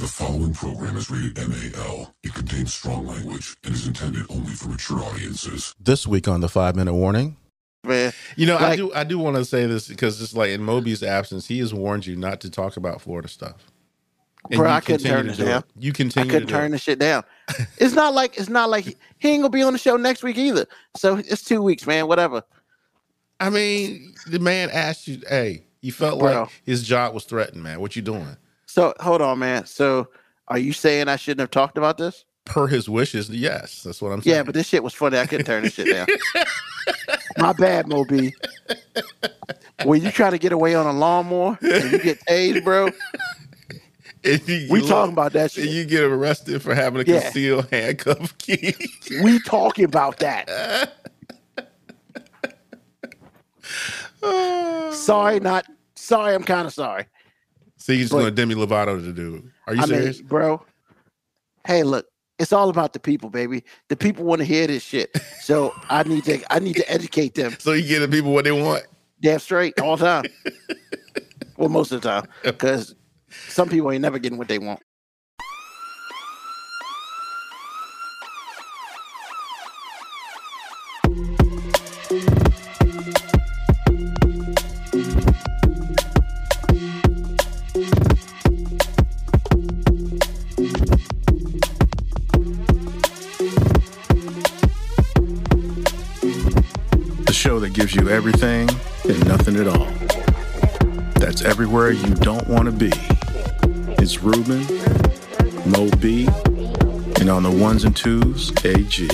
The following program is rated MAL. It contains strong language and is intended only for mature audiences. This week on the five minute warning. man. You know, I do I do want to say this because it's like in Moby's absence, he has warned you not to talk about Florida stuff. And Bro, I couldn't turn this do it. down. You I couldn't to turn it. the shit down. It's not like it's not like he, he ain't gonna be on the show next week either. So it's two weeks, man. Whatever. I mean, the man asked you, hey, you felt Bro. like his job was threatened, man. What you doing? So hold on, man. So are you saying I shouldn't have talked about this? Per his wishes, yes. That's what I'm saying. Yeah, but this shit was funny. I couldn't turn this shit down. My bad, Moby. When you try to get away on a lawnmower and you get tased, bro, you- we talking about that and shit. you get arrested for having a Yeah. concealed handcuff key. We talking about that. Sorry, oh. not sorry. I'm kind of sorry. You just But- going to Demi Lovato to do? Are you I serious? mean, bro. Hey, look, it's all about the people, baby. The people want to hear this shit. So I need to I need to educate them. so you give the people what they want. Damn straight all the time. well, most of the time. Because some people ain't never getting what they want. Gives you everything and nothing at all. That's everywhere you don't want to be. It's Ruben, Mo B, and on the ones and twos, AG.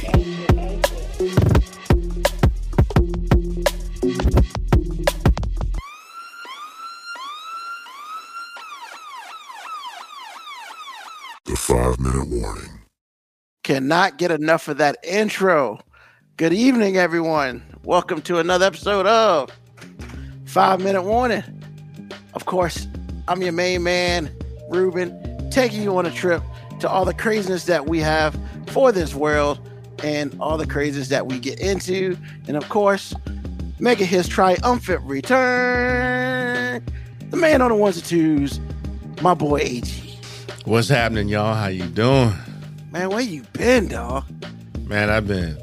The five minute warning. Cannot get enough of that intro. Good evening, everyone. Welcome to another episode of Five Minute Warning. Of course, I'm your main man, Ruben, taking you on a trip to all the craziness that we have for this world and all the craziness that we get into. And of course, making his triumphant return, the man on the ones and twos, my boy AG. What's happening, y'all? How you doing? Man, where you been, dog? Man, I've been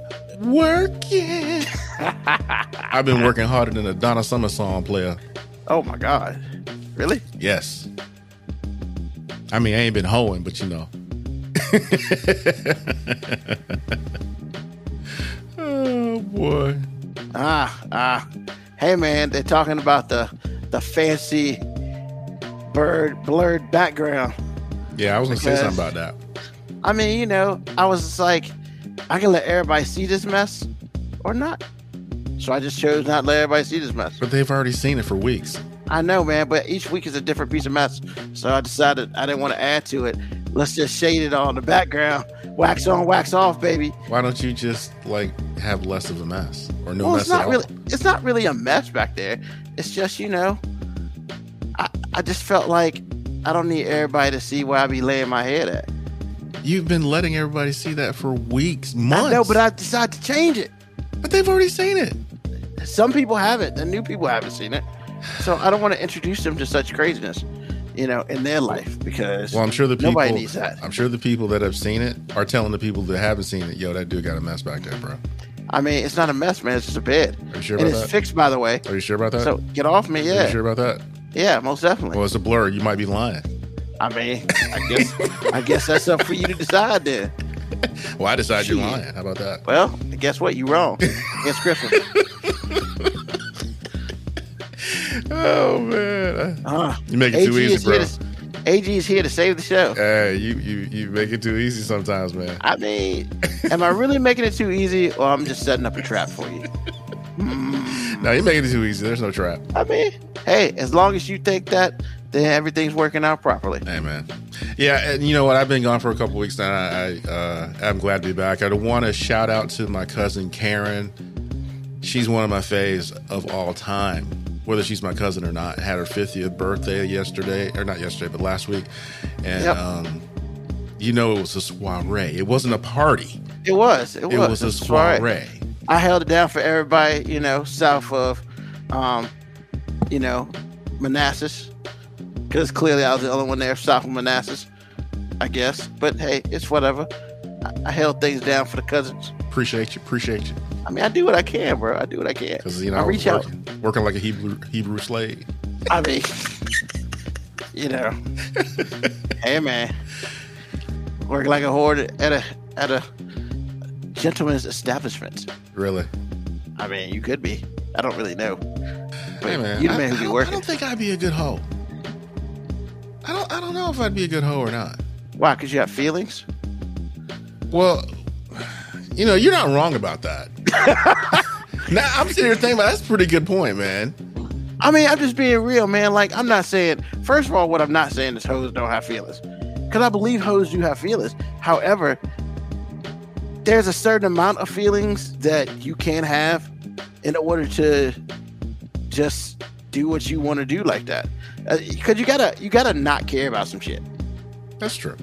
working. I've been working harder than a Donna Summer song player. Oh my God. Really? Yes. I mean, I ain't been hoeing, but you know. oh boy. Ah, ah. Hey man, they're talking about the the fancy bird blurred background. Yeah, I was gonna say something about that. I mean, you know, I was just like, I can let everybody see this mess or not. So I just chose not to let everybody see this mess. But they've already seen it for weeks. I know, man, but each week is a different piece of mess. So I decided I didn't want to add to it. Let's just shade it on the background. Wax on, wax off, baby. Why don't you just like have less of a mess or no well, mess it's not at all? really it's not really a mess back there. It's just you know, I I just felt like I don't need everybody to see where I be laying my head at. You've been letting everybody see that for weeks, months. I know, but I decided to change it. but they've already seen it. Some people haven't, the new people haven't seen it, so I don't want to introduce them to such craziness, you know, in their life because Well, I'm sure the people. nobody needs that. I'm sure the people that have seen it are telling the people that haven't seen it, "Yo, that dude got a mess back there, bro." I mean, it's not a mess, man. It's just a bed, Are you sure and about it's that? fixed, by the way. Are you sure about that? So get off me, yeah. Are you sure about that? yeah, most definitely. Well, it's a blur. You might be lying. I mean, I guess I guess that's up for you to decide then. Well, I decide you're lying. How about that? Well, guess what? You wrong. It's Griffin. Oh man, Uh, you make it AG too easy, bro. to AG is here to save the show. Hey, you you you make it too easy sometimes, man. I mean, am I really making it too easy, or I'm just setting up a trap for you? No, you're making it too easy. There's no trap. I mean, hey, as long as you think that, then everything's working out properly. Hey, man. Yeah, and you know what? I've been gone for a couple weeks now. I, I uh, I'm glad to be back. I want to shout out to my cousin Karen. She's one of my faves of all time. Whether she's my cousin or not, had her 50th birthday yesterday, or not yesterday, but last week. And Yep. um, you know, it was a soiree. It wasn't a party. It was. It was. It was a right. soiree. I held it down for everybody, you know, south of, um, you know, Manassas, because clearly I was the only one there south of Manassas. I guess. But hey, it's whatever. I, I held things down for the cousins. Appreciate you. Appreciate you. I mean, I do what I can, bro. I do what I can. Because you know, I reach out. working, working like a Hebrew Hebrew slave. I mean, you know, hey man, work like a whore at a at a gentleman's establishment. Really. I mean, you could be. I don't really know. But Hey man, you I, man I be don't, I don't think I'd be a good hoe. I don't. I don't know if I'd be a good hoe or not. Why? Because you have feelings. Well, you know, you're not wrong about that. now I'm sitting here thinking about that's a pretty good point, man. I mean, I'm just being real, man. Like, I'm not saying. First of all, what I'm not saying is hoes don't have feelings, because I believe hoes do have feelings. However, there's a certain amount of feelings that you can't have in order to just do what you want to do like that. Because you gotta, you gotta not care about some shit. That's true.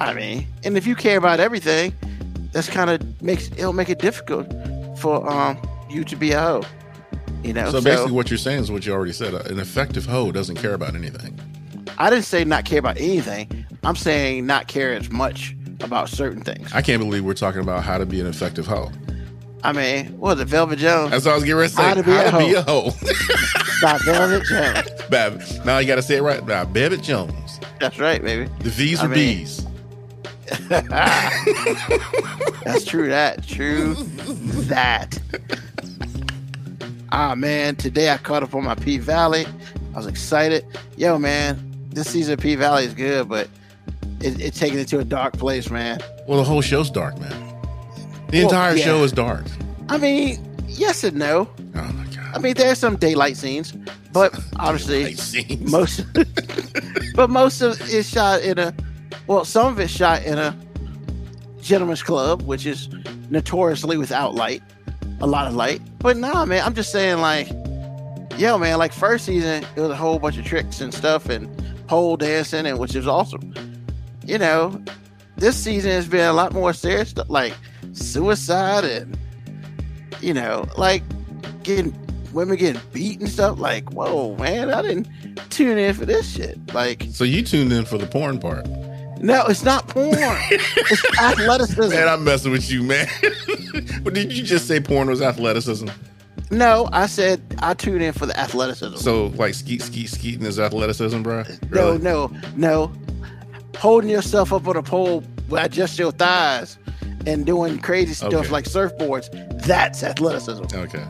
I mean, and if you care about everything, that's kind of makes it'll make it difficult for um you to be a hoe. You know, So basically, what you're saying is what you already said. An effective hoe doesn't care about anything. I didn't say not care about anything. I'm saying not care as much about certain things. I can't believe we're talking about how to be an effective hoe. I mean, what was it, Velvet Jones? That's what I was getting ready to say. How to be a how to be a hoe. hoe. By Velvet Jones. Bab- now you got to say it right. Now, Babbitt Jones. That's right, baby. The V's I or mean- B's. That's true. That true. That. Ah man, today I caught up on my P Valley. I was excited. Yo man, this season of P Valley is good, but it, it's taking it to a dark place, man. Well, the whole show's dark, man. The Well, entire yeah. show is dark. I mean, yes and no. Oh my god. I mean, there's some daylight scenes, but obviously scenes. most but most of it's shot in a well some of it's shot in a gentleman's club which is notoriously without light a lot of light but nah man i'm just saying like yo man like first season it was a whole bunch of tricks and stuff and pole dancing and which is awesome you know this season has been a lot more serious stuff like suicide and you know like getting women getting beat and stuff like whoa man i didn't tune in for this shit like So you tuned in for the porn part. no it's not porn it's athleticism Man, I'm messing with you, man. but did you just say porn was athleticism? no i said i tune in for the athleticism So like skeet, skeet, skeeting is athleticism, bro? no Really? no no holding yourself up on a pole with just your thighs and doing crazy stuff Okay. like surfboards that's athleticism Okay.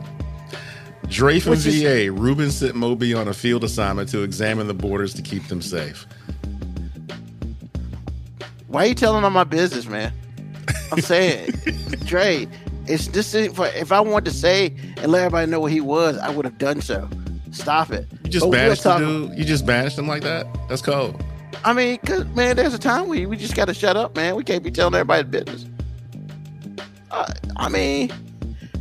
Drafe and Which is- VA, Ruben sent Moby on a field assignment to examine the borders to keep them safe. Why are you telling all my business, man? I'm saying, Dre, it's this. Is, for, if I wanted to say and let everybody know what he was, I would have done so. Stop it. You just But we'll banished the talk- dude. You just banished him like that. That's cold. I mean, cause man, there's a time we we just got to shut up, man. We can't be telling everybody business. Uh, I mean,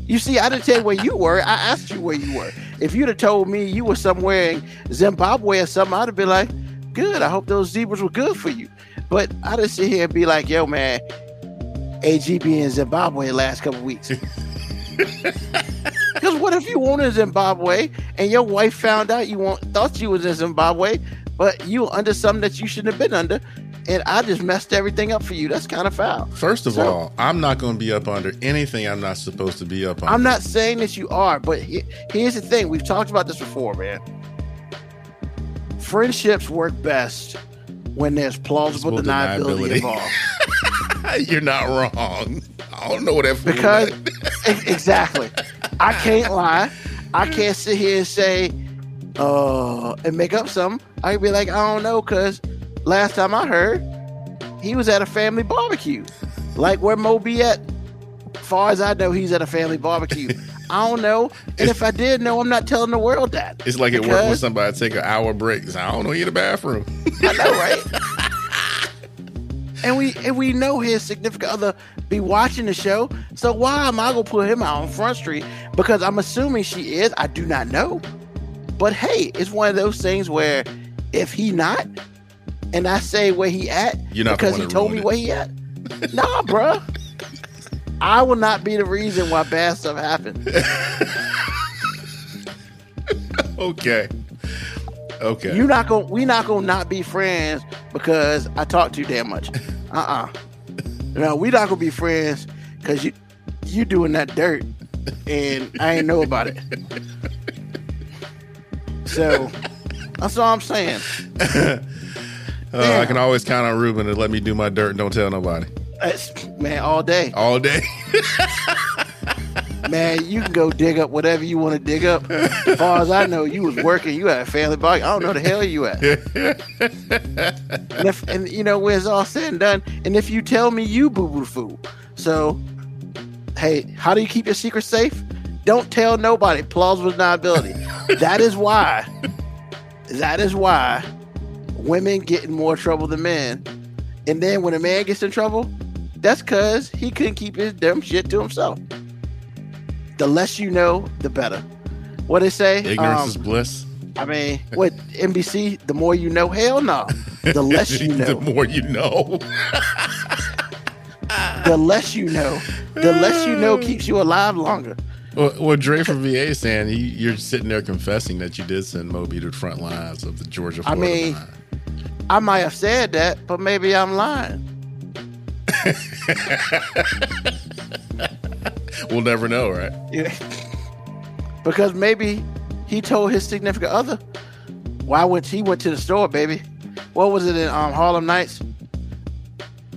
you see, I didn't tell you where you were. I asked you where you were. If you'd have told me you were somewhere in Zimbabwe or something, I'd have been like, "Good. I hope those zebras were good for you." But I didn't sit here and be like, "Yo, man, AGB in Zimbabwe the last couple weeks." Because what if you weren't in Zimbabwe and your wife found out you want, thought you was in Zimbabwe, but you were under something that you shouldn't have been under, and I just messed everything up for you? That's kind of foul. First of So- all, I'm not going to be up under anything I'm not supposed to be up under. I'm not saying that you are, but he- here's the thing: we've talked about this before, man. Friendships work best when there's plausible deniability, deniability. involved. You're not wrong. I don't know what that Because exactly, I can't lie. I can't sit here and say, uh, and make up something. I'd be like, I don't know, cause last time I heard, he was at a family barbecue, like where Moby at. Far as I know, he's at a family barbecue. I don't know, and if I did know, I'm not telling the world that. It's like it worked when somebody take an hour break. I don't know, you in the bathroom. I know, right? and we and we know his significant other be watching the show. So why am I gonna put him out on Front Street? Because I'm assuming she is. I do not know. But hey, it's one of those things where if he not, and I say where he at You're not because he told me it. where he at. nah, bruh. I will not be the reason why bad stuff happened. okay. Okay. You not gonna we not gonna not be friends because I talk too damn much. Uh uh No, we not gonna be friends because you you doing that dirt and I ain't know about it. So that's all I'm saying. Uh, I can always count on Ruben to let me do my dirt and don't tell nobody That's, man, all day. all day. Man, you can go dig up whatever you want to dig up. As far as I know, you was working. You had a family bug. I don't know the hell you at. and, if, and you know where it's all said and done. And if you tell me you boo boo fool, so hey, how do you keep your secret safe? Don't tell nobody. Plausible deniability. that is why. That is why women get in more trouble than men. And then when a man gets in trouble, that's because he couldn't keep his dumb shit to himself. The less you know, the better. What they say? Ignorance Um, is bliss. I mean, what NBC? The more you know, hell no. The less you know, the more you know. the less you know, the less you know keeps you alive longer. Well, what Dre from VA is saying, he, you're sitting there confessing that you did send Moby to the front lines of the Georgia I mean- line. I might have said that, but maybe I'm lying. We'll never know, right? Yeah. because maybe he told his significant other, "Why went he went to the store, baby? What was it in um, Harlem Nights?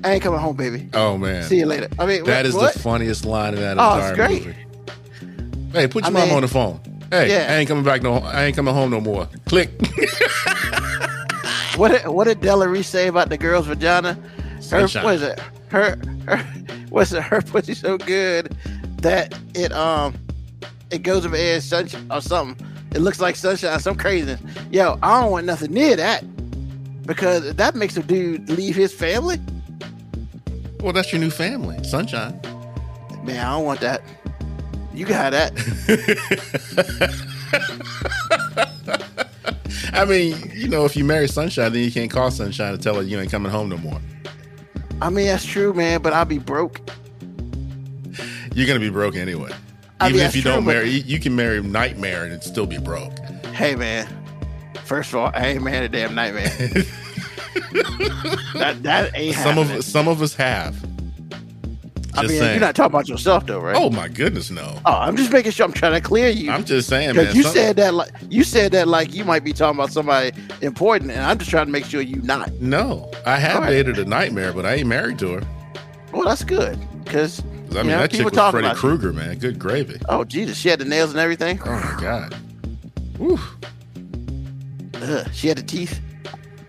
I ain't coming home, baby. Oh man, See you later." I mean, that what, is what? the funniest line in that Oh, it's entire great. movie. Hey, put your I mom mean- on the phone. Hey, Yeah. I ain't coming back no. I ain't coming home no more. Click. What did, what did Della Reese say about the girl's vagina? Her Sunshine. what is it? Her her what's it? Her pussy so good that it um it goes over air sunshine or something. It looks like sunshine. Some crazy. Yo, I don't want nothing near that because that makes a dude leave his family. well, that's your new family, Sunshine. Man, I don't want that. You got that. I mean, you know, if you marry Sunshine, then you can't call Sunshine to tell her you ain't coming home no more. I mean, that's true, man. But I'll be broke. You're gonna be broke anyway. I Even mean, if you don't true, but- marry, you, can marry Nightmare and still be broke. Hey, man. First of all, I ain't man a damn nightmare. that that ain't Some happening. of some of us have. I mean, saying. you're not talking about yourself though, right? oh my goodness, no. Oh, I'm just making sure I'm trying to clear you. I'm just saying, man. Because you some- said that like you said that like you might be talking about somebody important, and I'm just trying to make sure you not. no. I have right. dated a Nightmare, but I ain't married to her. Well, that's good because I mean, you know, that chick was Freddy. Krueger, man. Good gravy. Oh Jesus, she had the nails and everything. Oh my god. Woo. Ugh, she had the teeth,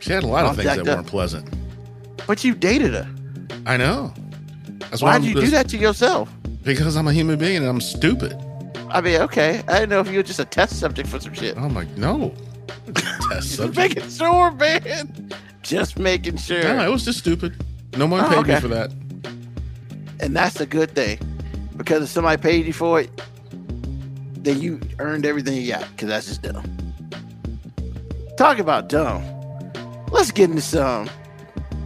She had a lot All of things that up. weren't pleasant. but you dated her. I know. That's why Why'd I'm you do that to yourself? Because I'm a human being and I'm stupid. I mean, okay, I didn't know if you were just a test subject for some shit. Oh I'm like, no. Test Just subject. making sure, man. Just making sure. No, it was just stupid. No one Oh, paid me for that. and that's a good thing because if somebody paid you for it, then you earned everything you got because that's just dumb. Talk about dumb. Let's get into some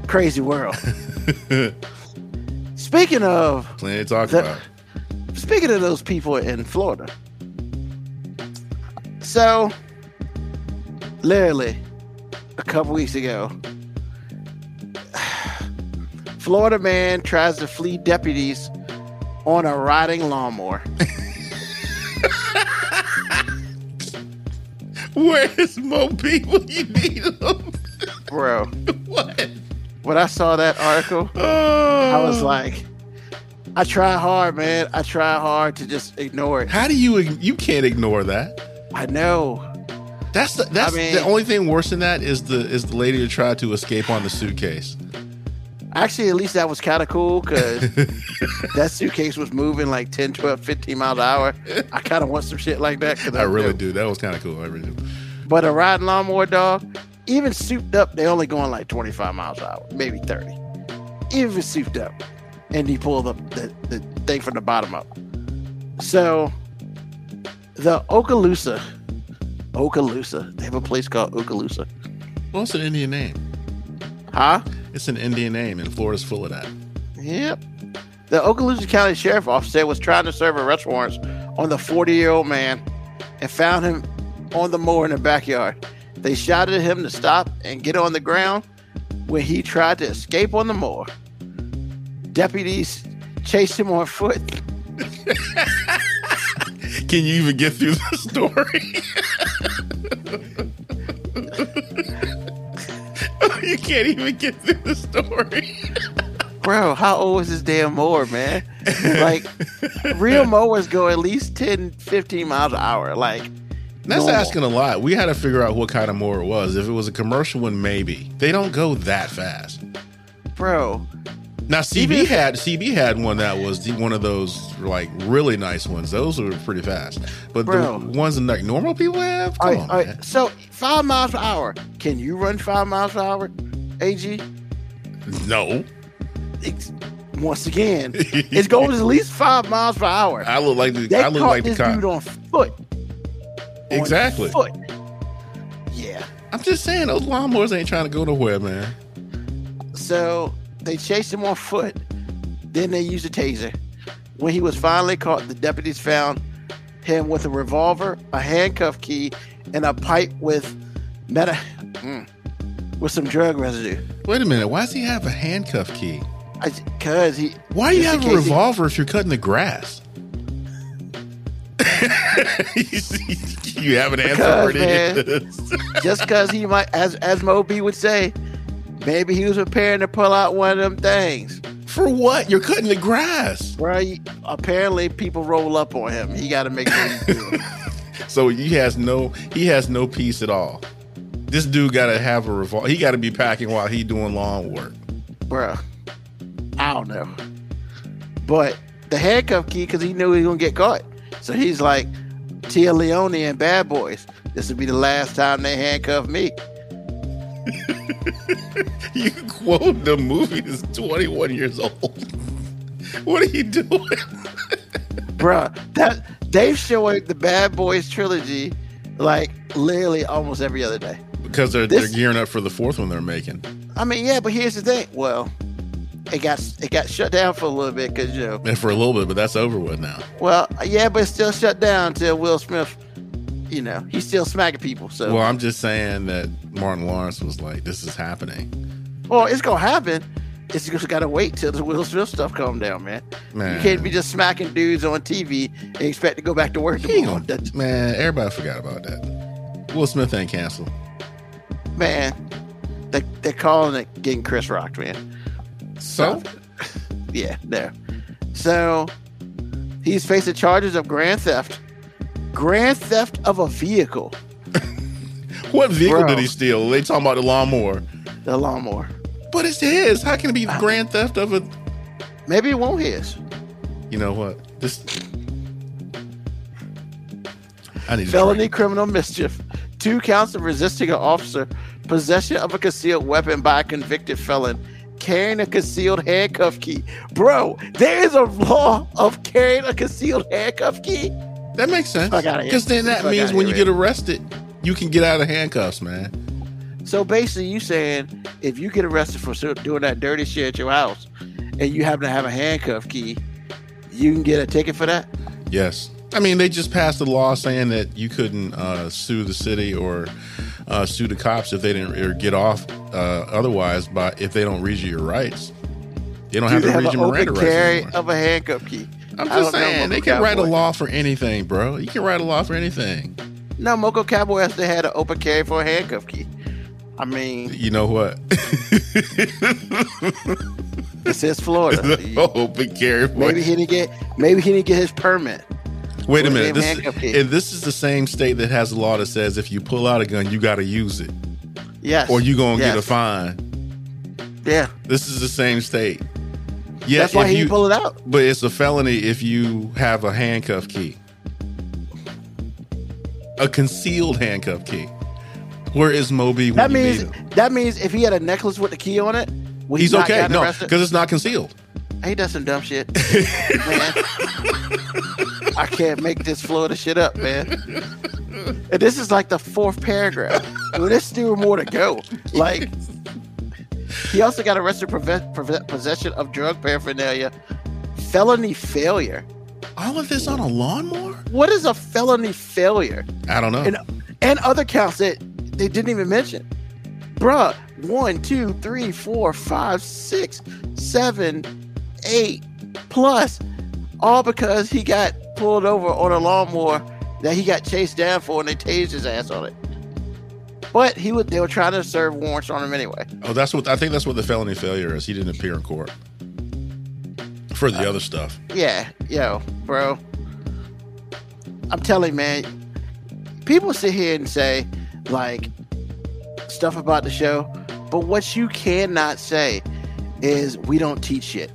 crazy world. Speaking of Plenty to talk The- about. speaking of those people in Florida, so literally a couple weeks ago, Florida man tries to flee deputies on a riding lawnmower. Where's more people you need them? Bro, what? When I saw that article, Oh. I was like, I try hard, man. I try hard to just ignore it. how do you? You can't ignore that. I know. That's the, that's I mean- the only thing worse than that is the is the lady who tried to escape on the suitcase. Actually, at least that was kind of cool because that suitcase was moving like 10, 12, 15 miles an hour. I kind of want some shit like that. 'cause I really do. That was kind of cool. I really do. But a riding lawnmower dog, even souped up, they only going like 25 miles an hour, maybe 30. Even souped up. And he pulled up the, the thing from the bottom up. So the Okaloosa, Okaloosa, they have a place called Okaloosa. Well, it's an Indian name. Huh? It's an Indian name, and Florida's full of that. Yep. The Okaloosa County Sheriff Officer was trying to serve arrest warrants on the 40 year old man and found him on the mower in the backyard. They shouted at him to stop and get on the ground when he tried to escape on the moor. Deputies chased him on foot. Can you even get through the story? you can't even get through the story. Bro, how old is this damn mower, man? Like, real mowers go at least 10, 15 miles an hour. Like, That's normal. asking a lot. We had to figure out what kind of mower it was. If it was a commercial one, maybe. They don't go that fast. Bro, Now CB had CB had one that was the, one of those like really nice ones. Those were pretty fast. But Bro. the ones that like normal people have, come right, on, right, so five miles per hour. Can you run five miles per hour, AG? No, It's, once again, it goes at least five miles per hour. I look like the They I look caught like the this cop. dude on foot. On Exactly. foot. Yeah. I'm just saying those lawnmowers ain't trying to go nowhere, man. So they chased him on foot. Then they used a taser. When he was finally caught, the deputies found him with a revolver, a handcuff key, and a pipe with meta mm, with some drug residue. Wait a minute. Why does he have a handcuff key? Cause he Why do you have a case he- revolver if you're cutting the grass? you have an answer for this. just because he might, as as Moby would say, maybe he was preparing to pull out one of them things. For what? You're cutting the grass. Right? Apparently, people roll up on him. He got to make sure he's doing. So he has no he has no peace at all. This dude got to have a revolver. He got to be packing while he doing lawn work. Bruh, I don't know. But the handcuff key, because he knew he was gonna get caught. So he's like, Téa Leoni and Bad Boys. This will be the last time they handcuff me. You quote the movie is 21 years old. What are you doing? Bruh, that they've showing the Bad Boys trilogy like literally almost every other day. Because they're This- they're gearing up for the fourth one they're making. I mean, yeah, but here's the thing. Well, it got it got shut down for a little bit because you know And for a little bit, but that's over with now. Well, yeah, but it's still shut down until Will Smith, you know, he's still smacking people. So, Well, I'm just saying that Martin Lawrence was like, "This is happening, well, it's gonna happen. It's just gotta wait till the Will Smith stuff calm down, man. man." You can't be just smacking dudes on TV and expect to go back to work He ain't tomorrow. gonna- man, everybody forgot about that. Will Smith ain't canceled. Man, they they're calling it getting Chris rocked, man. So Yeah, there. So he's facing charges of grand theft, grand theft of a vehicle, what vehicle Bro. did he steal? They talking about the lawnmower, the lawnmower. but it's his. How can it be uh. grand theft of a? Maybe it won't his. You know what? This. I need felony criminal mischief, two counts of resisting an officer, possession of a concealed weapon by a convicted felon, carrying a concealed handcuff key. Bro, there is a law of carrying a concealed handcuff key. That makes sense. Fuck outta here. Because then that Fuck means when you get arrested, you can get out of handcuffs, man. So basically, you saying if you get arrested for doing that dirty shit at your house, and you happen to have a handcuff key, you can get a ticket for that. Yes. I mean, they just passed a law saying that you couldn't uh, sue the city or uh, sue the cops if they didn't or get off uh, otherwise, but if they don't read you your rights, they don't Do have they to read an your Miranda rights carry of a handcuff key? I'm just know, saying they can write a law for anything, bro. You can write a law for anything. No, Moco Cowboy has to have an open carry for a handcuff key. I mean, You know what? it says Florida. Open carry. Maybe he didn't get. Maybe he didn't get his permit. Wait a minute. This, key. and this is the same state that has a law that says if you pull out a gun, you got to use it, Yes. or you gonna get a fine. Yeah. This is the same state. Yeah, That's why he you, pull it out. But it's a felony if you have a handcuff key, a concealed handcuff key. Where is Moby That means that means if he had a necklace with the key on it, He's okay. No, because it's not concealed. He does some dumb shit. man. I can't make this Florida shit up, man. And this is like the fourth paragraph. Well, there's still more to go. Like he also got arrested for preve- preve- possession of drug paraphernalia, felony failure. All of this on a lawnmower? What is a felony failure? I don't know. and and other counts that they didn't even mention. Bruh, one, two, three, four, five, six, seven, eight plus, all because he got pulled over on a lawnmower that he got chased down for and they tased his ass on it. But he was they were trying to serve warrants on him anyway. Oh, that's what I think. That's what the felony failure is. He didn't appear in court for the other stuff. Yeah, yo, bro. I'm telling you, man, people sit here and say like stuff about the show, but what you cannot say is we don't teach shit.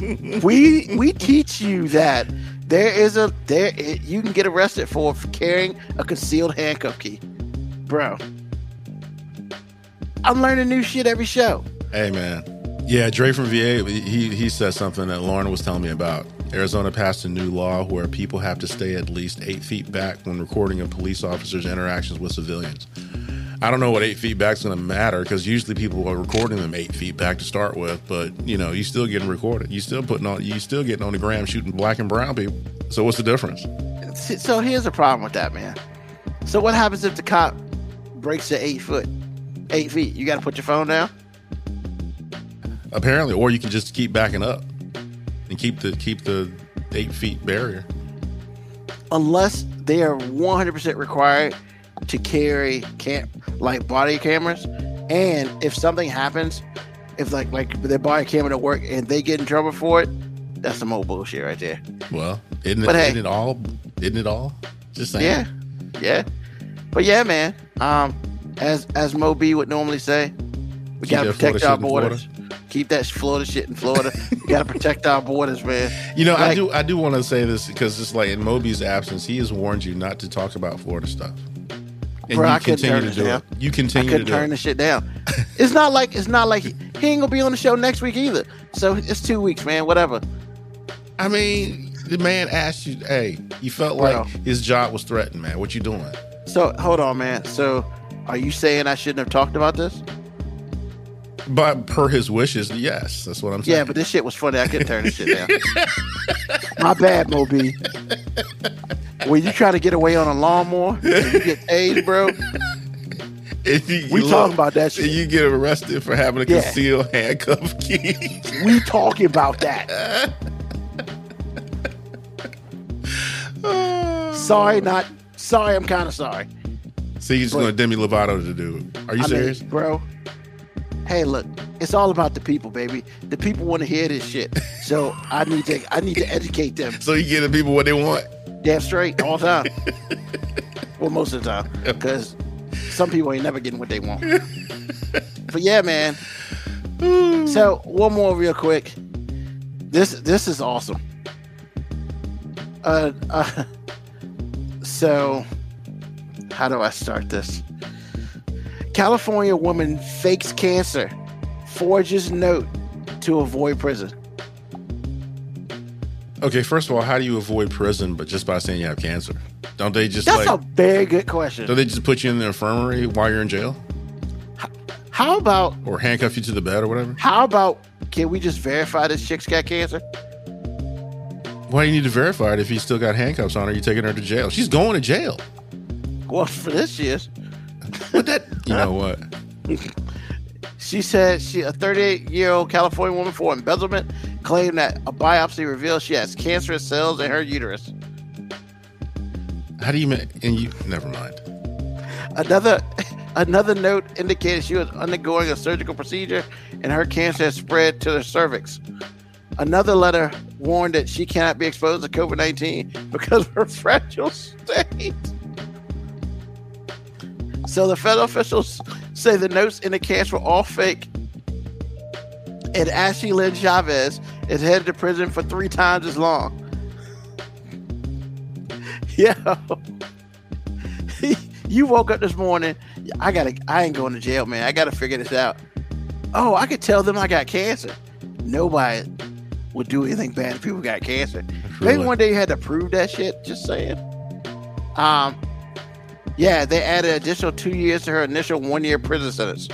we we teach you that there is a there you can get arrested for carrying a concealed handcuff key, bro. I'm learning new shit every show. Hey man, yeah, Dre from VA, he he said something that Lauren was telling me about. Arizona passed a new law where people have to stay at least eight feet back when recording a police officer's interactions with civilians. I don't know what eight feet back is going to matter because usually people are recording them eight feet back to start with, but you know, you still getting recorded. You still putting on, you still getting on the gram shooting black and brown people. So what's the difference? So here's the problem with that, man. So what happens if the cop breaks the eight foot, eight feet? You got to put your phone down. Apparently, or you can just keep backing up and keep the keep the eight feet barrier. Unless they are 100% required to carry cam like body cameras, and if something happens, if like like their body camera to work and they get in trouble for it, that's some old bullshit right there. Well, isn't it, hey, isn't it all? Isn't it all? Just saying. Yeah, yeah. But yeah, man. Um, as as Moby would normally say, we gotta protect our borders. Keep that Florida shit in Florida. we gotta protect our borders, man. You know, like, I do I do want to say this because it's like in Moby's absence, he has warned you not to talk about Florida stuff. And Bro, you I continue to do down. You continue I couldn't to do turn it. the shit down. it's not like it's not like he, he ain't gonna be on the show next week either. So it's two weeks, man. Whatever. I mean, the man asked you, hey, you felt Bro. like his job was threatened, man. What you doing? So hold on, man. So are you saying I shouldn't have talked about this? But per his wishes, yes, that's what I'm saying. Yeah, but this shit was funny. I couldn't turn this shit down. My bad, Moby. When you try to get away on a lawnmower, you get tased, bro. You- We you talking about that shit. and You get arrested for having a Yeah. concealed handcuff key. We talking about that. Sorry, not sorry. I'm kind of sorry. See, he's But- going to Demi Lovato to do. Are you I mean, serious? bro? Hey, look, it's all about the people, baby. The people want to hear this shit, so I need to I need to educate them. so you give the people what they want. Damn straight all the time. well, most of the time, because some people ain't never getting what they want. but yeah, man. So one more real quick. This this is awesome. Uh, uh so how do I start this? California woman fakes cancer, forges note to avoid prison. Okay, first of all, how do you avoid prison but just by saying you have cancer? Don't they just That's like a very good question. don't they just put you in the infirmary while you're in jail? How about Or handcuff you to the bed or whatever? How about can we just verify this chick's got cancer? Why do you need to verify it if you still got handcuffs on her? You're taking her to jail. She's going to jail. Well, for this she is. But that you know what? She said she a 38 year old California woman for embezzlement claimed that a biopsy revealed she has cancerous cells in her uterus. How do you ma- and you never mind. Another another note indicated she was undergoing a surgical procedure and her cancer has spread to the cervix. Another letter warned that she cannot be exposed to COVID 19 because of her fragile state. So the federal officials say the notes in the cash were all fake. And Ashley Lynn Chavez is headed to prison for three times as long. Yo. you woke up this morning. I gotta I ain't going to jail, man. I gotta figure this out. Oh, I could tell them I got cancer. Nobody would do anything bad if people got cancer. Maybe one day you had to prove that shit. Just saying. Um, yeah, they added additional two years to her initial one year prison sentence.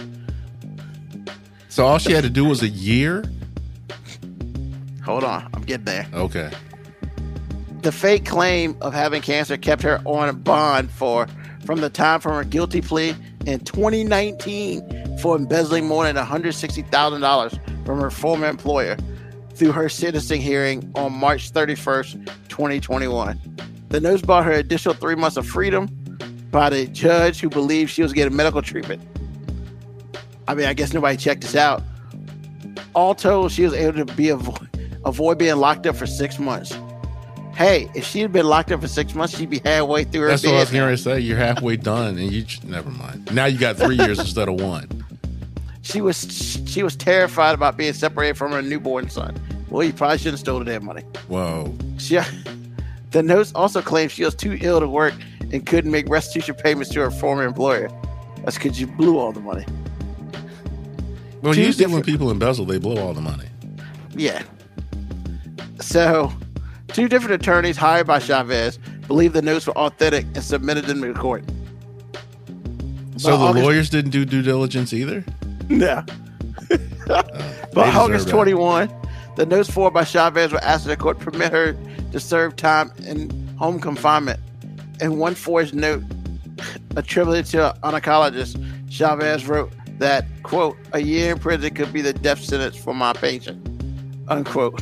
So all she had to do was a year? Hold on, I'm getting there. Okay. the fake claim of having cancer kept her on bond for from the time from her guilty plea in 2019 for embezzling more than $160,000 from her former employer through her sentencing hearing on March 31st, 2021. The notes bought her additional three months of freedom by the judge who believed she was getting medical treatment. I mean, I guess nobody checked this out. All told, she was able to be avoid, avoid being locked up for six months. Hey, if she had been locked up for six months, she'd be halfway through her. That's what I was bid now. going to say. You're halfway done, and you never mind. Now you got three years instead of one. She was she was terrified about being separated from her newborn son. Well, you probably shouldn't have stolen that money. Whoa. She, the notes also claim she was too ill to work and couldn't make restitution payments to her former employer. That's because you blew all the money. Well, Two usually when different- people embezzle, they blow all the money. Yeah. So, two different attorneys hired by Chavez believed the notes were authentic and submitted them to court. So By the August- lawyers didn't do due diligence either. No. Uh, they By August that. 21, the notes forwarded by Chavez were asked the court permit her to serve time in home confinement. In one forged note attributed to an oncologist, Chavez wrote that, quote, a year in prison could be the death sentence for my patient, unquote.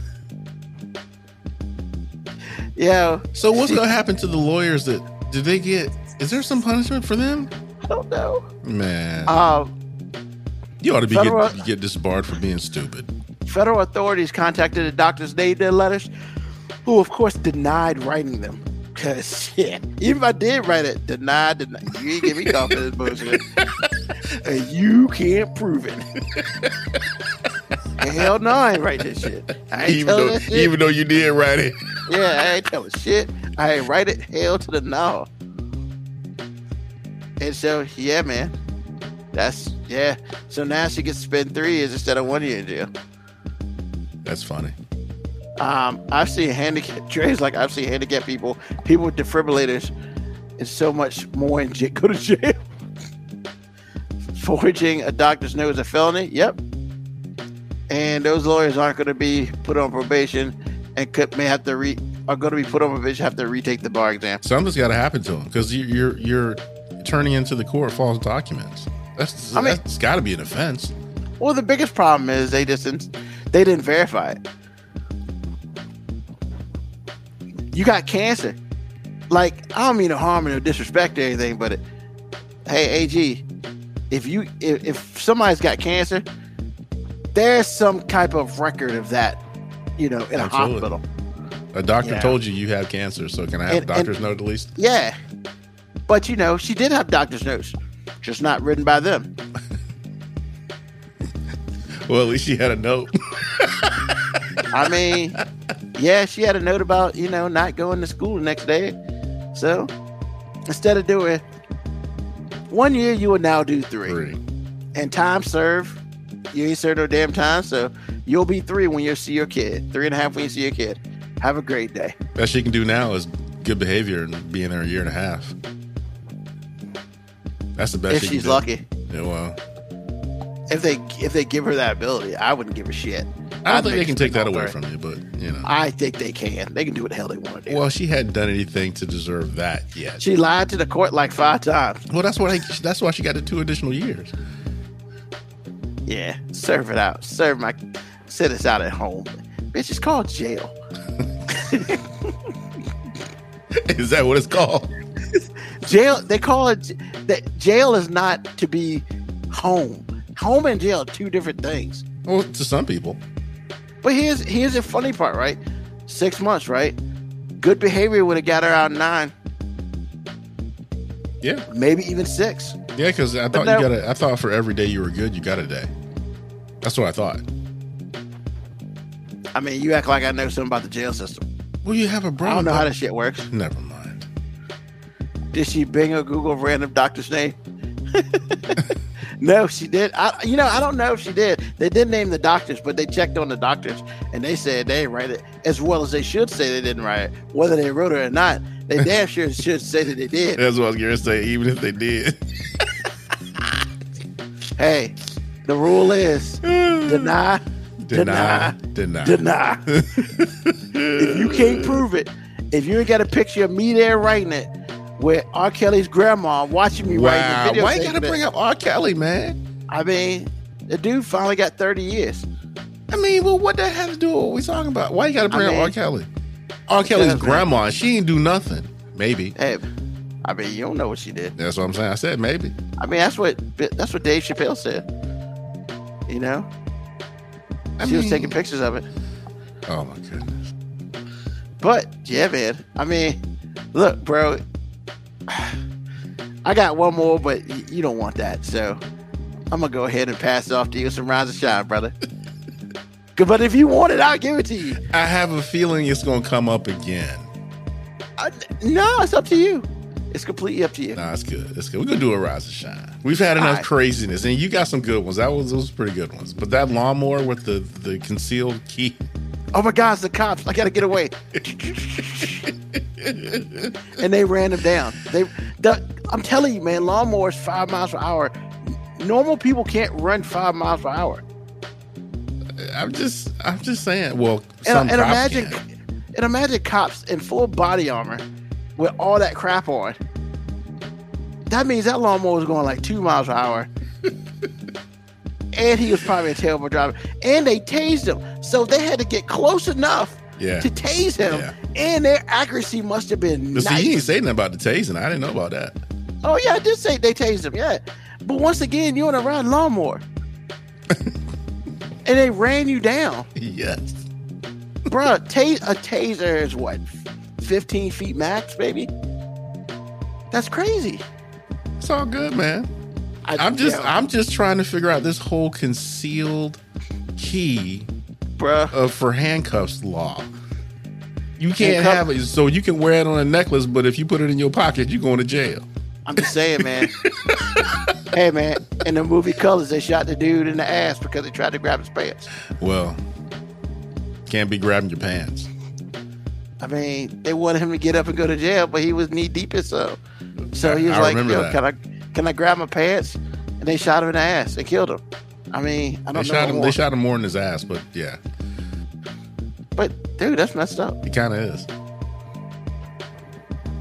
yeah, So what's going to happen to the lawyers that did they get? Is there some punishment for them? I don't know. Man, Um, you ought to be federal- get, get disbarred for being stupid. federal authorities contacted the doctors they did letters, who of course denied writing them. Cause shit, even if I did write it, denied, denied. You ain't give me confidence bullshit, and you can't prove it. Hell no, I ain't write this shit. I ain't Even though, that shit. even though you did write it. yeah, I ain't telling shit. I ain't write it. Hell to the no. And so, yeah, man, that's yeah. So now she gets to spend three years instead of one year in jail. That's funny. Um, I've seen handicap Dre's like I've seen handicapped people, people with defibrillators, and so much more in jail, go to jail. Forging a doctor's note is a felony. Yep. And those lawyers aren't going to be put on probation, and could may have to re are going to be put on probation, have to retake the bar exam. Something's got to happen to them because you, you're you're turning into the court false documents. That's I mean- that's got to be an offense. Well, the biggest problem is they just didn't, they didn't verify it. You got cancer. Like I don't mean to harm or disrespect or anything, but it, hey, AG, if you if, if somebody's got cancer, there's some type of record of that, you know, in a Absolutely. hospital. A doctor Yeah. told you you have cancer, so can I have And- a doctor's and- note at least? Yeah, but you know, she did have doctor's notes, just not written by them. Well, at least she had a note. I mean, yeah, she had a note about, you know, not going to school the next day. So instead of doing one year, you will now do three. Three. And time served, you ain't served no damn time. So you'll be three when you see your kid, three and a half when you see your kid. Have a great day. Best she can do now is good behavior and being there a year and a half. That's the best. if she she's can do. lucky. Yeah, well, If they if they give her that ability, I wouldn't give a shit. I don't I'd think they can take that away from you, but you know. I think they can. They can do what the hell they want to do. Well, she hadn't done anything to deserve that yet. she lied to the court like five times. Well, that's why that's why she got the two additional years. Yeah, serve it out. Serve my sit us out at home. Bitch, it's called jail. Is that what it's called? Jail they call it that jail is not to be home. Home and jail are two different things. Well, to some people. But here's here's the funny part, right? Six months, right? Good behavior would have got her out in nine, Yeah, maybe even six. yeah. Because I thought you got a. I thought for every day you were good, you got a day. That's what I thought. I mean, you act like I know something about the jail system. Well, you have a brother. I don't know how this shit works. Never mind. Did she Bing a Google random doctor's name? no, she did. I, you know, I don't know if she did. They did name the doctors, but they checked on the doctors and they said they didn't write it as well as they should say they didn't write it. Whether they wrote it or not, they damn sure should say that they did. That's what I was going to say. Even if they did, Hey, the rule is deny, deny, deny, deny. deny. if you can't prove it if you ain't got a picture of me there writing it, with R. Kelly's grandma watching me Wow. writing the Why video. you gotta bring up R. Kelly, man? I mean, the dude finally got 30 years. I mean, well, what that have to do with what we talking about? Why you gotta bring I mean- up R. Kelly? R. Kelly's man. grandma, she ain't do nothing. Maybe. Hey, I mean, you don't know what she did. That's what I'm saying. I said maybe. I mean, that's what that's what Dave Chappelle said. You know, I she was taking pictures of it. Oh my goodness. But yeah, man. I mean, look, bro. I got one more, but y- you don't want that, so I'm gonna go ahead and pass it off to you. Some Rise and shine, brother. But if you want it, I'll give it to you. I have a feeling it's gonna come up again. Uh, I, no, it's up to you. It's completely up to you. Nah, it's good. It's good. We're gonna do a rise and shine. We've had enough Alright. craziness, and you got some good ones. That was those were pretty good ones. But that lawnmower with the the concealed key. Oh my God, it's the cops! I gotta get away. and they ran him down. They, the, I'm telling you, man, lawnmowers five miles per hour. Normal people can't run five miles per hour. I'm just I'm just saying. Well, And, and imagine, can. and imagine cops in full body armor with all that crap on. That means that lawnmower was going like two miles per hour. and he was probably a terrible driver. And they tased him, so they had to get close enough Yeah. to tase him. Yeah. And their accuracy must have been But nice. see, you ain't say nothing about the tasing. I didn't know about that. Oh yeah, I did say they tased him. Yeah, but once again, you're on a ride lawnmower, and they ran you down, Yes. Bruh, ta- a taser is what, 15 feet max, baby. That's crazy. It's all good, man. I, I'm just yeah, I'm just trying to figure out this whole concealed key of uh, for handcuffs law. You can't Handcuff- have it so you can wear it on a necklace, but if you put it in your pocket, you're going to jail. I'm just saying, man. hey, man. In the movie Colors, they shot the dude in the ass because he tried to grab his pants. Well, can't be grabbing your pants. I mean, they wanted him to get up and go to jail, but he was knee deep in so. So he was I like, remember "Yo, that. can I can I grab my pants?" And they shot him in the ass and killed him. I mean, I don't know. shot him. more. They shot him more in his ass, but yeah, But dude, that's messed up. he kind of is.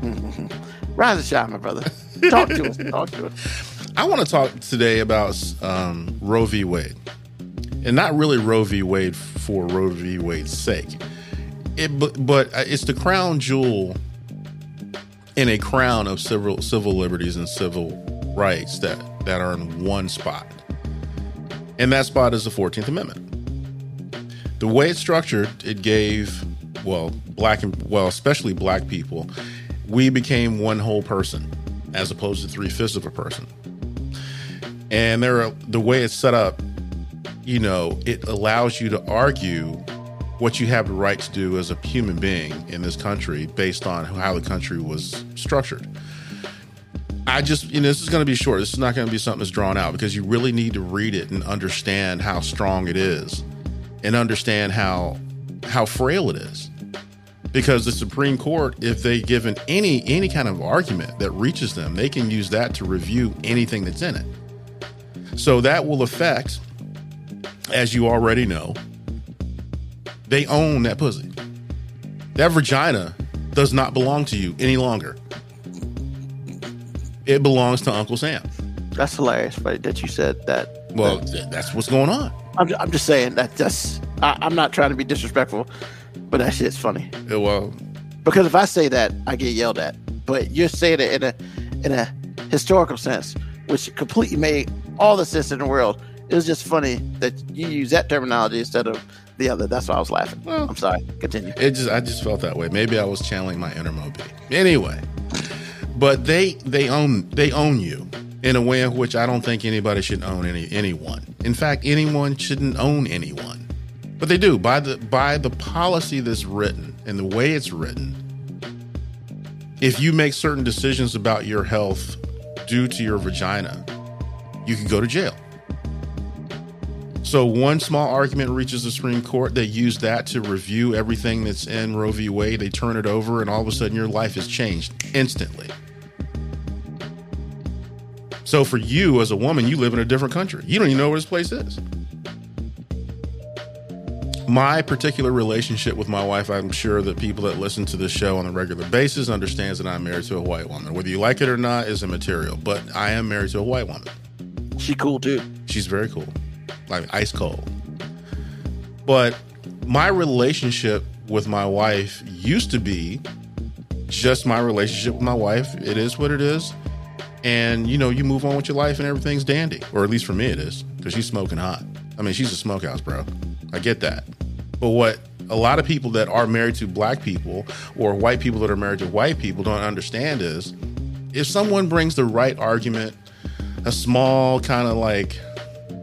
Rise and shine, my brother. Talk to us. Talk to us. I want to talk today about um, Roe v. Wade, and not really Roe v. Wade for Roe v. Wade's sake. It, but, but uh, it's the crown jewel in a crown of civil civil liberties and civil rights that that are in one spot, and that spot is the Fourteenth Amendment. The way it's structured, it gave well black and well especially black people, we became one whole person as opposed to three fifths of a person and there are the way it's set up you know it allows you to argue what you have the right to do as a human being in this country based on how the country was structured i just you know this is going to be short this is not going to be something that's drawn out because you really need to read it and understand how strong it is and understand how how frail it is because the Supreme Court, if they given any any kind of argument that reaches them, they can use that to review anything that's in it. So that will affect, as you already know, they own that pussy. That vagina does not belong to you any longer. It belongs to Uncle Sam. That's hilarious, but that you said that. Well, th- that's what's going on. I'm, ju- I'm just saying that. That's. I, I'm not trying to be disrespectful, but that shit's funny. Uh, Well, Because if I say that, I get yelled at. But you're saying it in a in a historical sense, which completely made all the sense in the world. It was just funny that you use that terminology instead of the other. That's why I was laughing. Well- I'm sorry. Continue. It just I just felt that way. Maybe I was channeling my inner Moby. Anyway, but they they own they own you in a way in which I don't think anybody should own any anyone. In fact, anyone shouldn't own anyone. But they do by the by the policy that's written and the way it's written. If you make certain decisions about your health due to your vagina, you could go to jail. So one small argument reaches the Supreme Court. They use that to review everything that's in Roe v. Wade. They turn it over, and all of a sudden, your life is changed instantly. So for you as a woman, you live in a different country. You don't even know where this place is. my particular relationship with my wife, I'm sure that people that listen to this show on a regular basis understands that I'm married to a white woman. Whether you like it or not is immaterial, but I am married to a white woman. She cool too. She's very cool, like ice cold. But my relationship with my wife used to be just my relationship with my wife. It is what it is. And you know, you move on with your life and everything's dandy. Or at least for me it is, because she's smoking hot. I mean, she's a smokehouse, bro. I get that. But what a lot of people that are married to black people or white people that are married to white people don't understand is if someone brings the right argument, a small kind of like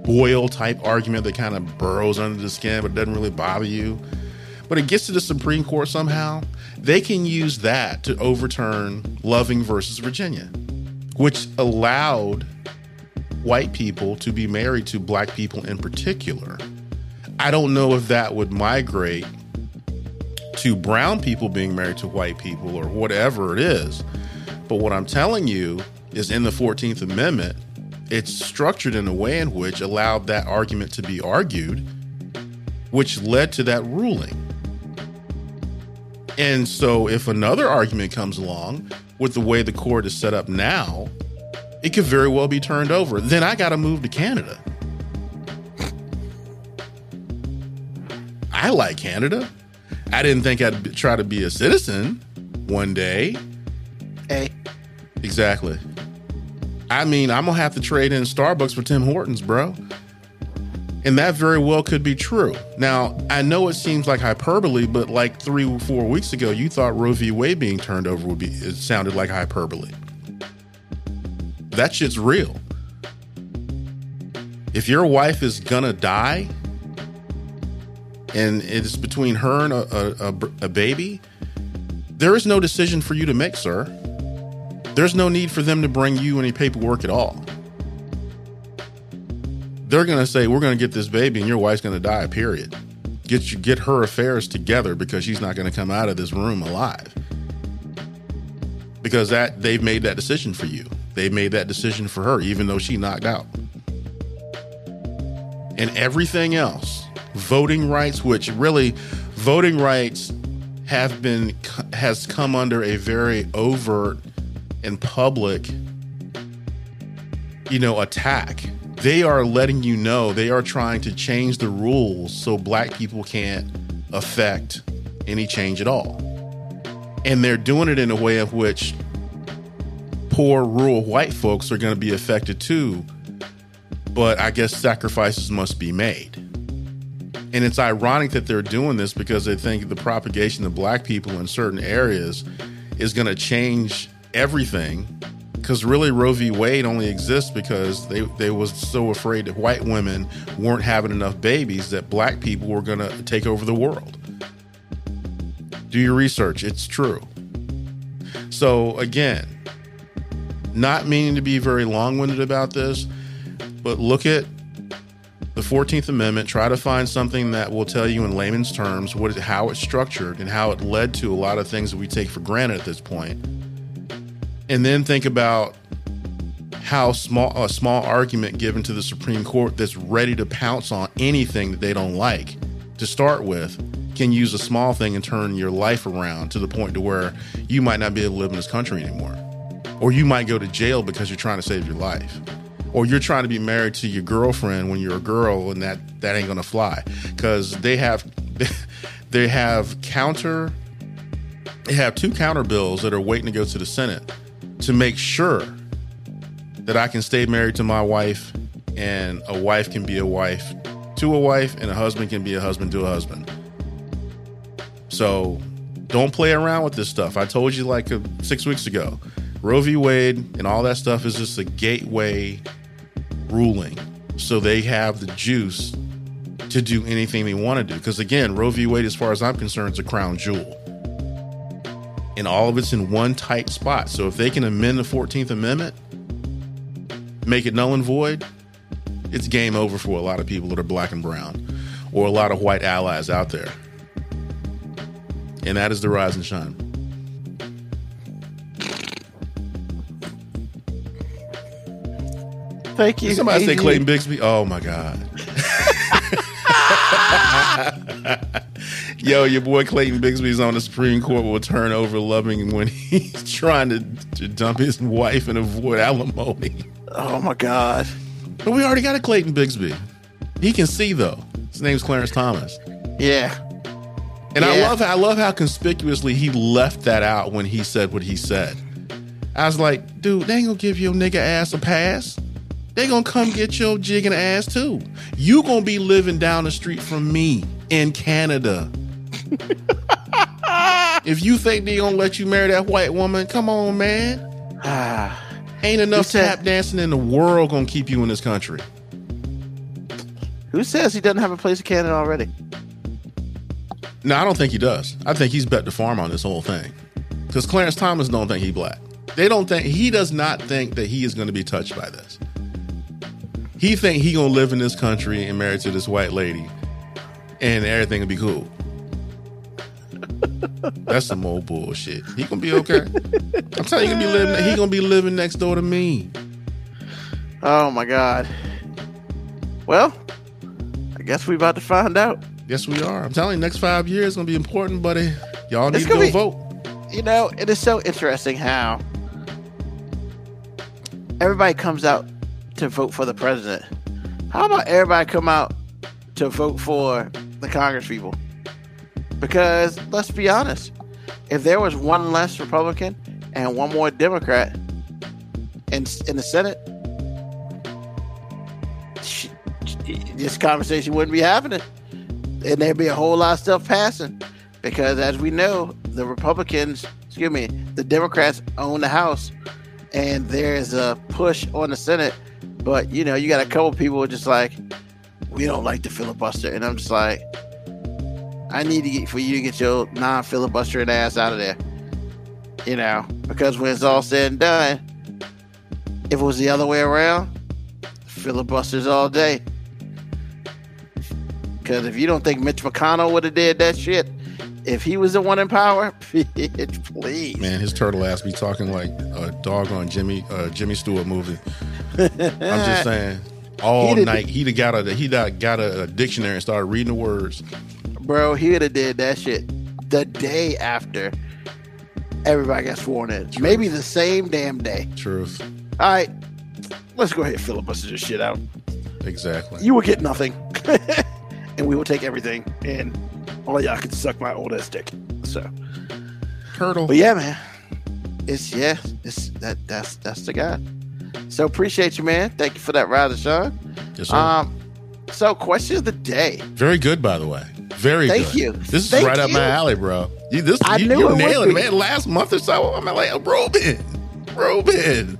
boil type argument that kind of burrows under the skin but doesn't really bother you, but it gets to the Supreme Court somehow, they can use that to overturn Loving versus Virginia, which allowed white people to be married to black people in particular. I don't know if that would migrate to brown people being married to white people or whatever it is. But what I'm telling you is in the 14th Amendment, it's structured in a way in which allowed that argument to be argued, which led to that ruling. And so, if another argument comes along with the way the court is set up now, it could very well be turned over. Then I got to move to Canada. I like Canada. I didn't think I'd try to be a citizen one day. Hey, Exactly. I mean, I'm gonna have to trade in Starbucks for Tim Hortons, bro. And that very well could be true. Now, I know it seems like hyperbole, but like three or four weeks ago, you thought Roe v. Wade being turned over would be, it sounded like hyperbole. That shit's real. If your wife is gonna die and it's between her and a, a, a, a baby, there is no decision for you to make, sir. There's no need for them to bring you any paperwork at all. They're going to say, "We're going to get this baby, and your wife's going to die." Period. Get you get her affairs together because she's not going to come out of this room alive. Because that they've made that decision for you. They made that decision for her, even though she knocked out. And everything else, voting rights, which really, voting rights have been has come under a very overt and public, you know, attack. They are letting you know they are trying to change the rules so black people can't affect any change at all. And they're doing it in a way of which poor rural white folks are going to be affected too. But I guess sacrifices must be made. And it's ironic that they're doing this because they think the propagation of black people in certain areas is going to change everything because really Roe v. Wade only exists because they, they was so afraid that white women weren't having enough babies that black people were going to take over the world. Do your research. It's true. So again, not meaning to be very long-winded about this, but look at the 14th Amendment, try to find something that will tell you in layman's terms what how it's structured and how it led to a lot of things that we take for granted at this point and then think about how small a small argument given to the Supreme Court that's ready to pounce on anything that they don't like to start with can use a small thing and turn your life around to the point to where you might not be able to live in this country anymore. Or you might go to jail because you're trying to save your life. Or you're trying to be married to your girlfriend when you're a girl and that that ain't going to fly. Cuz they have they have counter they have two counter bills that are waiting to go to the Senate to make sure that I can stay married to my wife and a wife can be a wife to a wife and a husband can be a husband to a husband. So don't play around with this stuff. I told you like uh, six weeks ago Roe v. Wade and all that stuff is just a gateway ruling. So they have the juice to do anything they want to do. Because again, Roe v. Wade, as far as I'm concerned, is a crown jewel and all of it's in one tight spot. So if they can amend the 14th Amendment, make it null and void, it's game over for a lot of people that are black and brown or a lot of white allies out there. And that is the rise and shine. thank you. Did somebody say Clayton Bigsby? Oh my God. Yo, your boy Clayton Bigsby's on the Supreme Court will turn over loving when he's trying to, to dump his wife and avoid alimony. Oh my God. But we already got a Clayton Bigsby. He can see though. His name's Clarence Thomas. Yeah. And I Yeah. love I love how conspicuously he left that out when he said what he said. I was like, dude, they ain't gonna give your nigga ass a pass. They gonna come get your jigging ass too. You gonna be living down the street from me in Canada. if you think they gonna let you marry that white woman, come on, man. Ah. Ain't enough said- tap dancing in the world gonna keep you in this country. Who says he doesn't have a place in Canada already? No, I don't think he does. I think he's bet the farm on this whole thing. Because Clarence Thomas don't think he black. They don't think he does not think that he is going to be touched by this. He think he gonna live in this country and married to this white lady, and everything will be cool. That's some old bullshit. He gonna be okay. I'm telling you, he gonna be living. He gonna be living next door to me. Oh my God. Well, I guess we about to find out. Yes, we are. I'm telling you, next five years gonna be important, buddy. Y'all need to go be- vote. You know, it is so interesting how everybody comes out to vote for the president. How about everybody come out to vote for the Congress people? Because let's be honest, if there was one less Republican and one more Democrat in in the Senate, this conversation wouldn't be happening, and there'd be a whole lot of stuff passing. Because as we know, the Republicans, excuse me, the Democrats own the House, and there's a push on the Senate. But you know, you got a couple people just like, we don't like the filibuster, and I'm just like, I need to get for you to get your non-filibustering ass out of there. You know, because when it's all said and done, if it was the other way around, filibusters all day. Because if you don't think Mitch McConnell would have did that shit, if he was the one in power, please. Man, his turtle ass be talking like a dog on Jimmy uh, Jimmy Stewart movie. I'm just saying, all He night he'd have got a he got a, a dictionary and started reading the words. Bro, he would have did that shit the day after everybody got sworn in. Maybe the same damn day. Truth, All right, let's go ahead and filibuster this shit out. exactly. You will get nothing, and we will take everything, and all y'all can suck my old ass dick. So, turtle. but yeah, man, it's yeah, it's that that's that's the guy. So appreciate you, man. Thank you for that ride, Sean. Yes, sir. Um, so question of the day. Very good, by the way. Very Thank good. you. This is Thank right up my alley, bro. You this I you, knew you it nailing it, man. Last month or so, I'm like, Robin, Robin.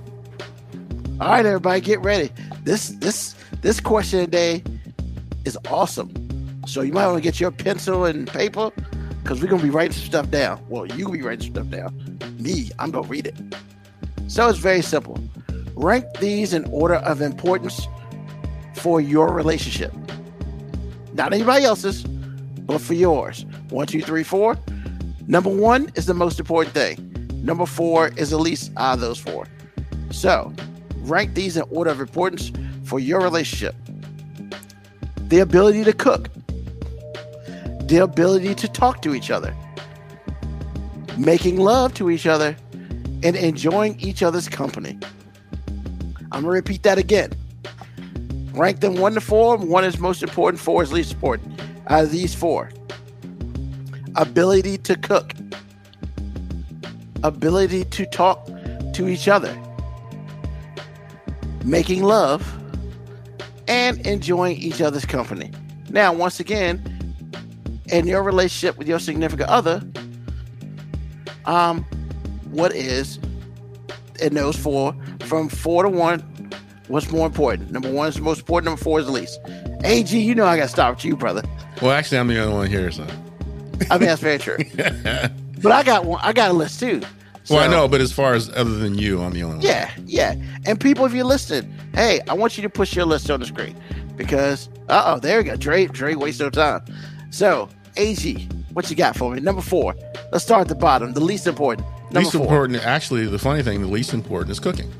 All right, everybody, get ready. This this this question today is awesome. So you might want to get your pencil and paper because we're gonna be writing some stuff down. Well, you gonna be writing some stuff down. Me, I'm gonna read it. So it's very simple. Rank these in order of importance for your relationship. Not anybody else's, but for yours. One, two, three, four. Number one is the most important thing. Number four is the least out of those four. So, rank these in order of importance for your relationship. The ability to cook, the ability to talk to each other, making love to each other, and enjoying each other's company. I'm gonna repeat that again. Rank them one to four. One is most important, four is least important. Out of these four, ability to cook, ability to talk to each other, making love, and enjoying each other's company. Now, once again, in your relationship with your significant other, um, what is in those four from four to one? What's more important? Number one is the most important. Number four is the least. AG, you know I got to start with you, brother. Well, actually, I'm the only one here, so. I mean that's very true. but I got one. I got a list too. well, I know, but as far as other than you, I'm the only one. Yeah, yeah. And people, if you're listening, hey, I want you to push your list on the screen because, uh oh, there we go. Dre, Dre, waste no time. So, AG, what you got for me? Number four. Let's start at the bottom. The least important. Number least four. important. Actually, the funny thing, the least important is cooking.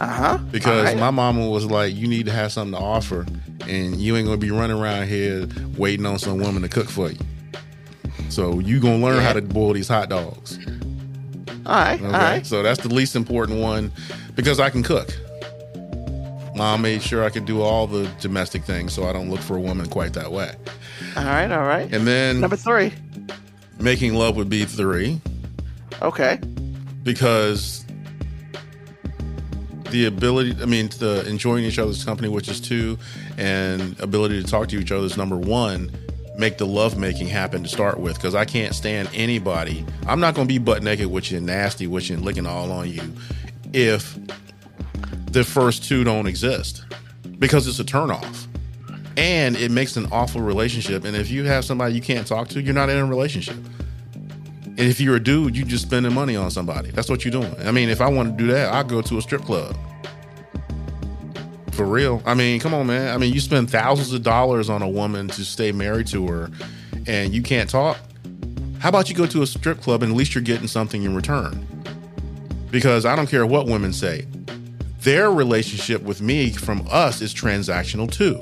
Uh huh. because my mama was like, "You need to have something to offer," and you ain't gonna be running around here waiting on some woman to cook for you. So you gonna learn how to boil these hot dogs. All right, Okay, all right. so that's the least important one because I can cook. Mom made sure I could do all the domestic things, so I don't look for a woman quite that way. All right, all right. And then Number three. making love would be three Okay. because the ability, I mean, the enjoying each other's company, which is two, and ability to talk to each other is number one. Make the love making happen to start with because I can't stand anybody. I'm not going to be butt naked with you, and nasty with you, and licking all on you if the first two don't exist because it's a turnoff and it makes an awful relationship. And if you have somebody you can't talk to, you're not in a relationship. And if you're a dude, you just spending money on somebody. That's what you're doing. I mean, if I want to do that, I'll go to a strip club. For real. I mean, come on, man. I mean, you spend thousands of dollars on a woman to stay married to her and you can't talk. How about you go to a strip club and at least you're getting something in return? Because I don't care what women say. Their relationship with me from us is transactional too.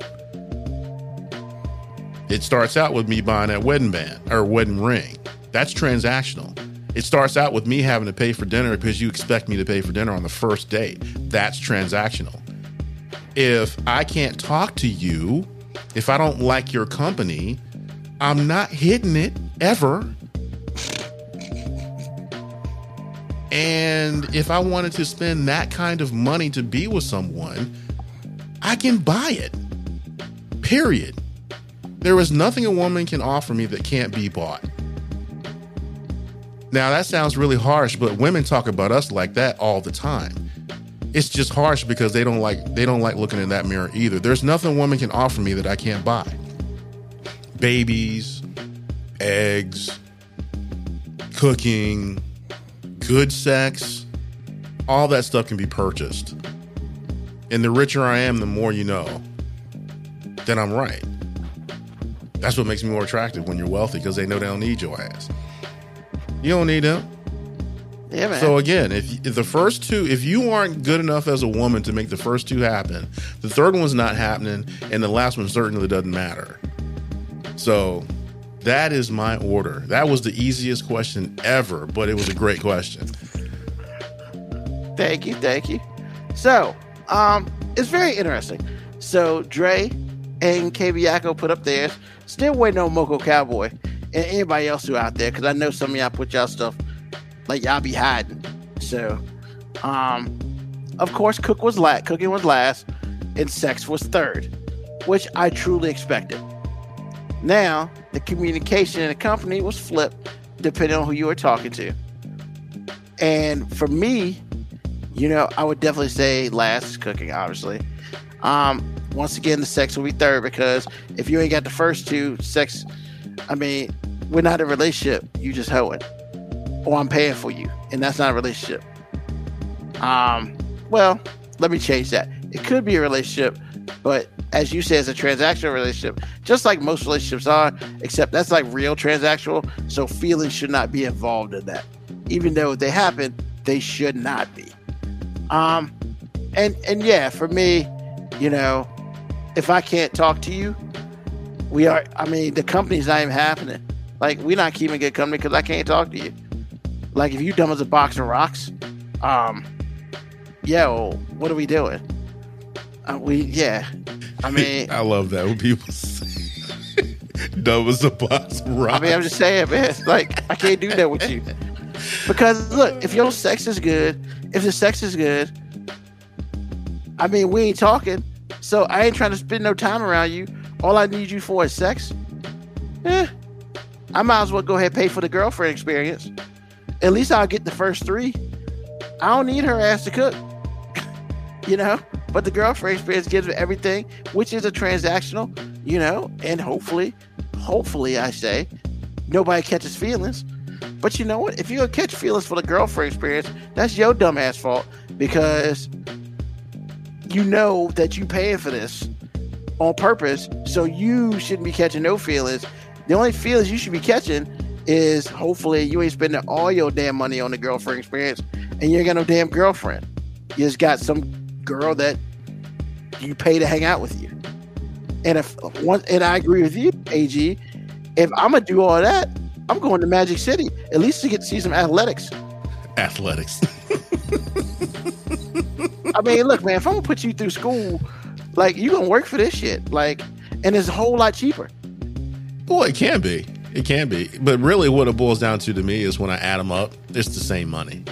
It starts out with me buying that wedding band or wedding ring. That's transactional. It starts out with me having to pay for dinner because you expect me to pay for dinner on the first date. That's transactional. If I can't talk to you, if I don't like your company, I'm not hitting it ever. And if I wanted to spend that kind of money to be with someone, I can buy it. Period. There is nothing a woman can offer me that can't be bought. Now, that sounds really harsh, but women talk about us like that all the time. It's just harsh because they don't like they don't like looking in that mirror either. There's nothing a woman can offer me that I can't buy. Babies, eggs, cooking, good sex, all that stuff can be purchased. And the richer I am, the more you know that I'm right. That's what makes me more attractive when you're wealthy because they know they don't need your ass. You don't need him. Yeah, man. So again, if, if the first two, if you aren't good enough as a woman to make the first two happen, the third one's not happening, and the last one certainly doesn't matter. So that is my order. That was the easiest question ever, but it was a great question. Thank you, thank you. So, um, it's very interesting. So Dre and KB Yako put up theirs. Still waiting on Moco Cowboy and anybody else who out there, because I know some of y'all put y'all stuff like y'all be hiding. So, um, of course, Cook was last. Cooking was last, and sex was third, which I truly expected. Now, the communication in the company was flipped depending on who you were talking to. And for me, you know, I would definitely say last is cooking, obviously. Um, once again, the sex will be third because if you ain't got the first two, sex, I mean, we're not a relationship. You just hoeing. Or I'm paying for you. And that's not a relationship. Um, well, let me change that. It could be a relationship, but as you say, it's a transactional relationship, just like most relationships are, except that's like real transactional. So feelings should not be involved in that. Even though they happen, they should not be. Um, and and yeah, for me, you know, if I can't talk to you, we are. I mean, the company's not even happening. Like we're not keeping good company because I can't talk to you. Like if you dumb as a box of rocks, um, yeah, well, what are we doing? Uh, we yeah, I mean, I love that when people say dumb as a box of rocks. I mean, I'm just saying, man. Like I can't do that with you because look, if your sex is good, if the sex is good, I mean, we ain't talking. So I ain't trying to spend no time around you. All I need you for is sex. Eh, I might as well go ahead and pay for the girlfriend experience. At least I'll get the first three. I don't need her ass to cook, you know. But the girlfriend experience gives me everything, which is a transactional, you know. And hopefully, hopefully, I say, nobody catches feelings. But you know what? If you go catch feelings for the girlfriend experience, that's your dumbass fault because you know that you paying for this on purpose, so you shouldn't be catching no feelings. The only feelings you should be catching is hopefully you ain't spending all your damn money on the girlfriend experience and you ain't got no damn girlfriend. You just got some girl that you pay to hang out with you. And if one, and I agree with you, AG. If I'm gonna do all that, I'm going to Magic City at least to get to see some athletics. Athletics. I mean, look, man, if I'm gonna put you through school, like you gonna work for this shit, like, and it's a whole lot cheaper. Well, it can be. It can be. But really, what it boils down to to me is when I add them up, it's the same money.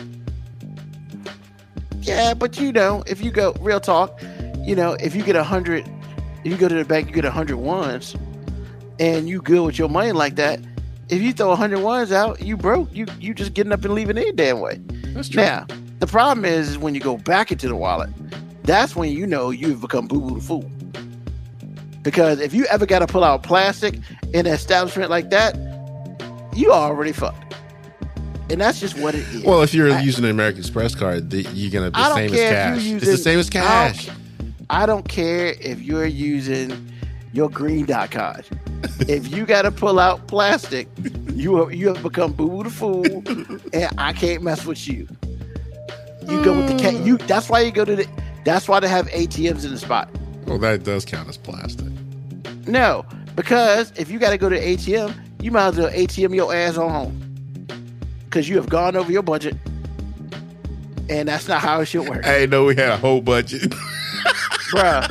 Yeah, but you know, if you go real talk, you know, if you get a hundred, if you go to the bank, you get a hundred ones, and you good with your money like that. If you throw a hundred ones out, you broke. You you just getting up and leaving any damn way. That's true. Now, the problem is, is when you go back into the wallet, that's when you know you've become boo boo the fool. Because if you ever got to pull out plastic in an establishment like that, you already fucked. And that's just what it is. Well, if you're I- using an American Express card, the, you're gonna the same as cash. you're it's the same as I don't cash. I don't care if you're using your green dot card. if you got to pull out plastic, you have, you have become boo boo the fool, and I can't mess with you. You go with the cat. You. That's why you go to the. That's why they have ATMs in the spot. Well, that does count as plastic. No, because if you got to go to ATM, you might as well ATM your ass on home, because you have gone over your budget, and that's not how it should work, I know we had a whole budget. bruh.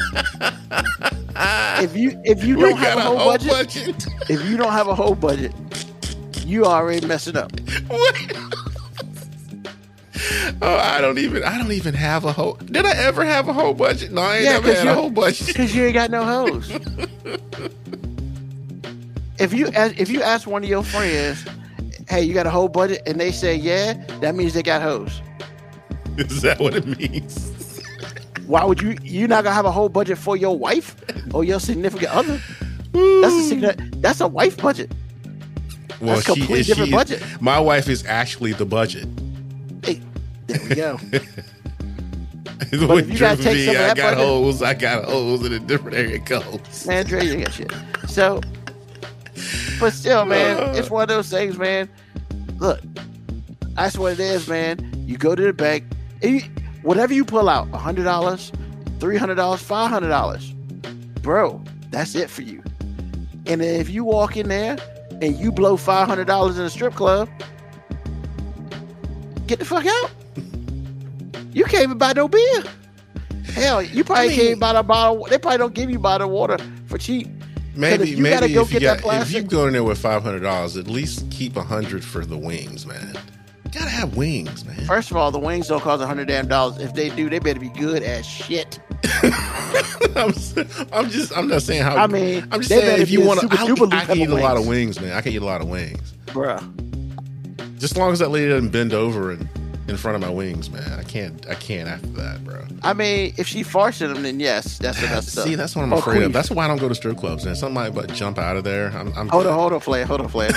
If you if you don't have a whole, budget, budget. if you don't have a whole budget, you already messing up. What? oh, I don't even. I don't even have a whole. Did I ever have a whole budget? No, I ain't Yeah, 'cause had a whole budget. Because you ain't got no hoes. If you ask, if you ask one of your friends, hey, you got a whole budget, and they say yeah, that means they got hoes. Is that what it means? Why would you? You're not gonna have a whole budget for your wife or your significant other? That's a significant. That's a wife budget. Well, That's completely different she- budget. My wife is actually the budget. Hey, there we go. but if you gotta take some of I got budget- holes. I got holes in a different area codes. man, Dre, you got shit. So, but still, man, it's one of those things, man. Look, that's what it is, man. You go to the bank, you, whatever you pull out, hundred dollars, three hundred dollars, five hundred dollars, bro, that's it for you. And if you walk in there and you blow five hundred dollars in a strip club, get the fuck out. You can't even buy no beer. Hell, you probably I mean- can't buy a bottle. They probably don't give you bottled water for cheap. Maybe, you maybe go if you that if you go in there with five hundred dollars, at least keep a hundred for the wings, man. You gotta have wings, man. First of all, the wings don't cost a hundred damn dollars. If they do, they better be good as shit. I'm, I'm just, I'm not saying how. I mean, I'm just saying if you want to, I, duper I can eat a lot of wings. wings, man. I can eat a lot of wings. Bruh. Just as long as that lady doesn't bend over and in front of my wings, man. I can't, I can't after that, bro. I mean, if she farts in them, then yes, that's enough stuff. See, that's what I'm Or afraid of. That's why I don't go to strip clubs. And somebody but jump out of there. I'm, I'm Hold on, hold on, Flair. Hold on, Flair.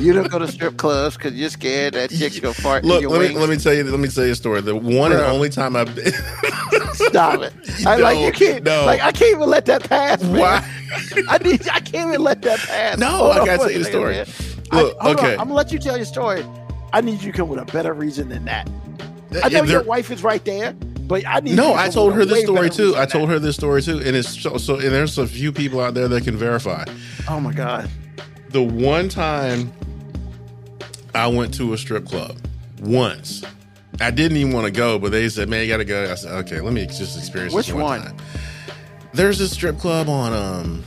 you don't go to strip clubs because you're scared that chick's gonna fart in Look, your let wings. me let me tell you let me tell you a story. The one and only time I've been. Stop it. I like you can't. no. Like I can't even let that pass. Man. Why? I need. I can't even let that pass. No, Hold I gotta for tell you the story. man. I- Look, hold on, okay. I'm gonna let you tell your story. I need you to come with a better reason than that. I know your wife is right there, but I need. No, you to I told her this story too. I told her this story too, and it's so, so. And there's a few people out there that can verify. Oh my god. The one time I went to a strip club, once I didn't even want to go, but they said, "Man, you got to go." I said, "Okay, let me just experience Which one, one? time." There's this strip club on, um,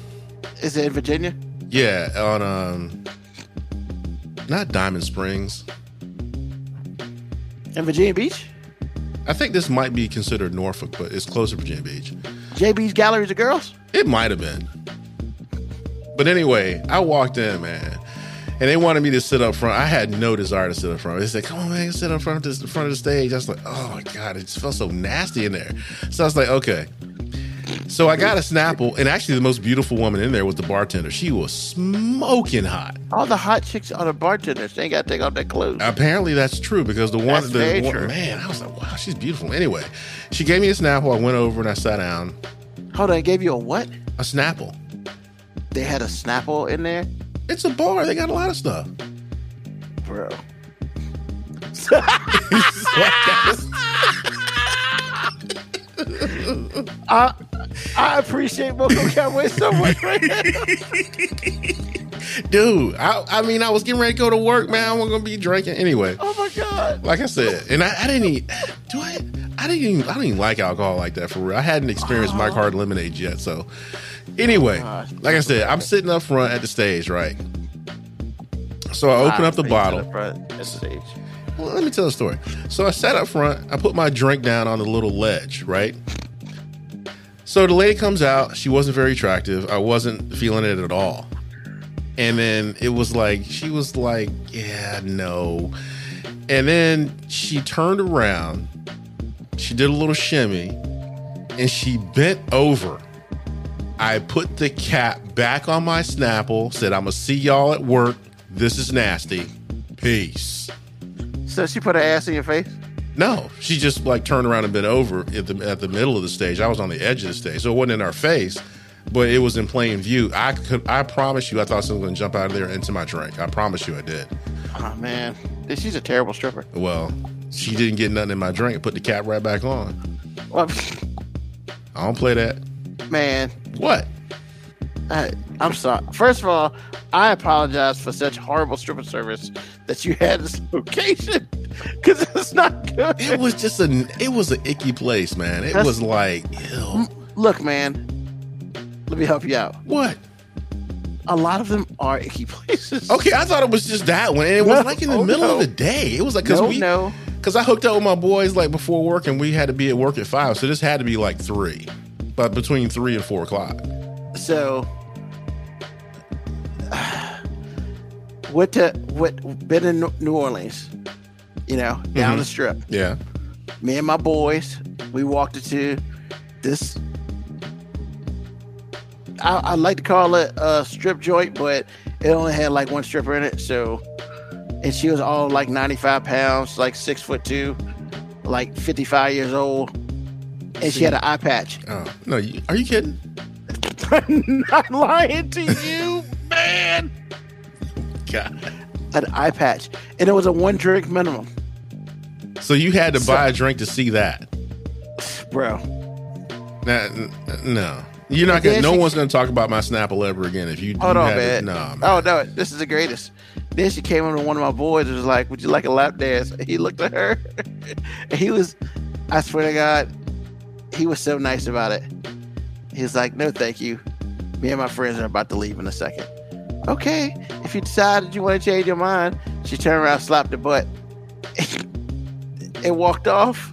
Is it in Virginia? yeah, on, um, not Diamond Springs. In Virginia Beach? I think this might be considered Norfolk, but it's close to Virginia Beach. JB's Galleries of Girls? It might have been. But anyway, I walked in, man, and they wanted me to sit up front. I had no desire to sit up front. They said, "Come on, man, sit up front of this, front of the stage." I was like, "Oh my god, it just felt so nasty in there." So I was like, "Okay." So I got a Snapple, and actually, the most beautiful woman in there was the bartender. She was smoking hot. All the hot chicks are the bartenders. They ain't got to take off their clothes. Apparently, that's true because the one, That's the one man, I was like, "Wow, she's beautiful." Anyway, she gave me a Snapple. I went over and I sat down. Hold on, I gave you a what? A Snapple. They had a Snapple in there? It's a bar. They got a lot of stuff. Bro. I, uh, I appreciate Moco Cowboy so much right now. Dude, I, I mean, I was getting ready to go to work, man. I wasn't gonna be drinking anyway. Oh my god. Like I said, and I, I didn't even do I. I didn't even. I didn't even like alcohol like that for real. I hadn't experienced Mike Hard lemonade yet. So, anyway, oh gosh. like I said, I'm sitting up front at the stage, right? So I open ah, up the bottle. the front the stage. Well, let me tell the story. So I sat up front. I put my drink down on the little ledge, right? So the lady comes out. She wasn't very attractive. I wasn't feeling it at all. And then it was like, she was like, yeah, no. And then she turned around. She did a little shimmy and she bent over. I put the cap back on my Snapple, said, I'm going to see y'all at work. This is nasty. Peace. So she put her ass in your face? No, she just like turned around and bent over at the at the middle of the stage. I was on the edge of the stage, so it wasn't in our face, but it was in plain view. I could, I promise you, I thought someone was going to jump out of there into my drink. I promise you, I did. Oh man. She's a terrible stripper. Well, she didn't get nothing in my drink. Put the cap right back on. Well, I don't play that. man, What? I, I'm sorry. First of all, I apologize for such horrible stripper service that you had this location because it's not good. It was just a. It was an icky place, man. It That's- was like, ew. Look, man, let me help you out. What? A lot of them are icky places. Okay, I thought it was just that one. And it was like in the oh, middle no. of the day. It was like because no, we no. Because I hooked up with my boys like before work, and we had to be at work at five, so this had to be like three, but between three and four o'clock. So, went to what been in New Orleans, you know, down Mhm. the strip. Yeah, Me and my boys, we walked into this. I, I like to call it a strip joint, but it only had like one stripper in it. So, and she was all like 95 pounds, like six foot two, like 55 years old, and she had an eye patch. Oh no, you, are you kidding? I'm not lying to you, man. God. An eye patch, and it was a one drink minimum, So you had to So- buy a drink to see that? bro. Nah, n- no, you're not gonna. No she- one's gonna talk about my Snapple ever again if you. Hold you on, man. it. Man. Oh no, this is the greatest. Then she came up to one of my boys and was like, "Would you like a lap dance?" And he looked at her, and he was, I swear to God, he was so nice about it. He's like, "No, thank you. Me and my friends are about to leave in a second. Okay, if you decided you want to change your mind, she turned around, slapped the butt, and walked off.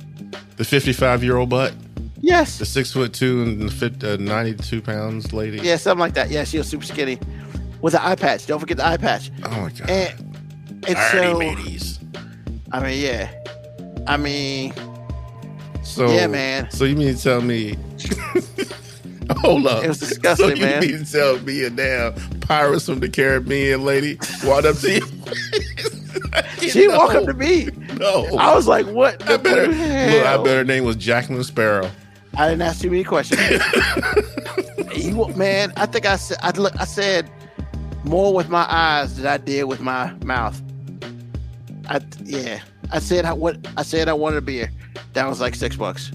The 55 year old butt, Yes, the six foot two and uh, 92 pounds lady. yeah, something like that. Yeah, she was super skinny with an eye patch. Don't forget the eye patch. Oh my god. And and so, ladies. I mean, yeah. I mean, So Yeah, man. So you mean to tell me? Hold up. It was disgusting, so you man. to tell me a damn pirates from the Caribbean lady walked up to you? she No, walked up to me. No. I was like, "What I better. blue hell?" Look, I bet her name was Jacqueline Sparrow. I didn't ask too many questions. you, man, I think I said I, look- I said more with my eyes than I did with my mouth. I yeah, I said I, what I said I wanted a beer. That was like six bucks.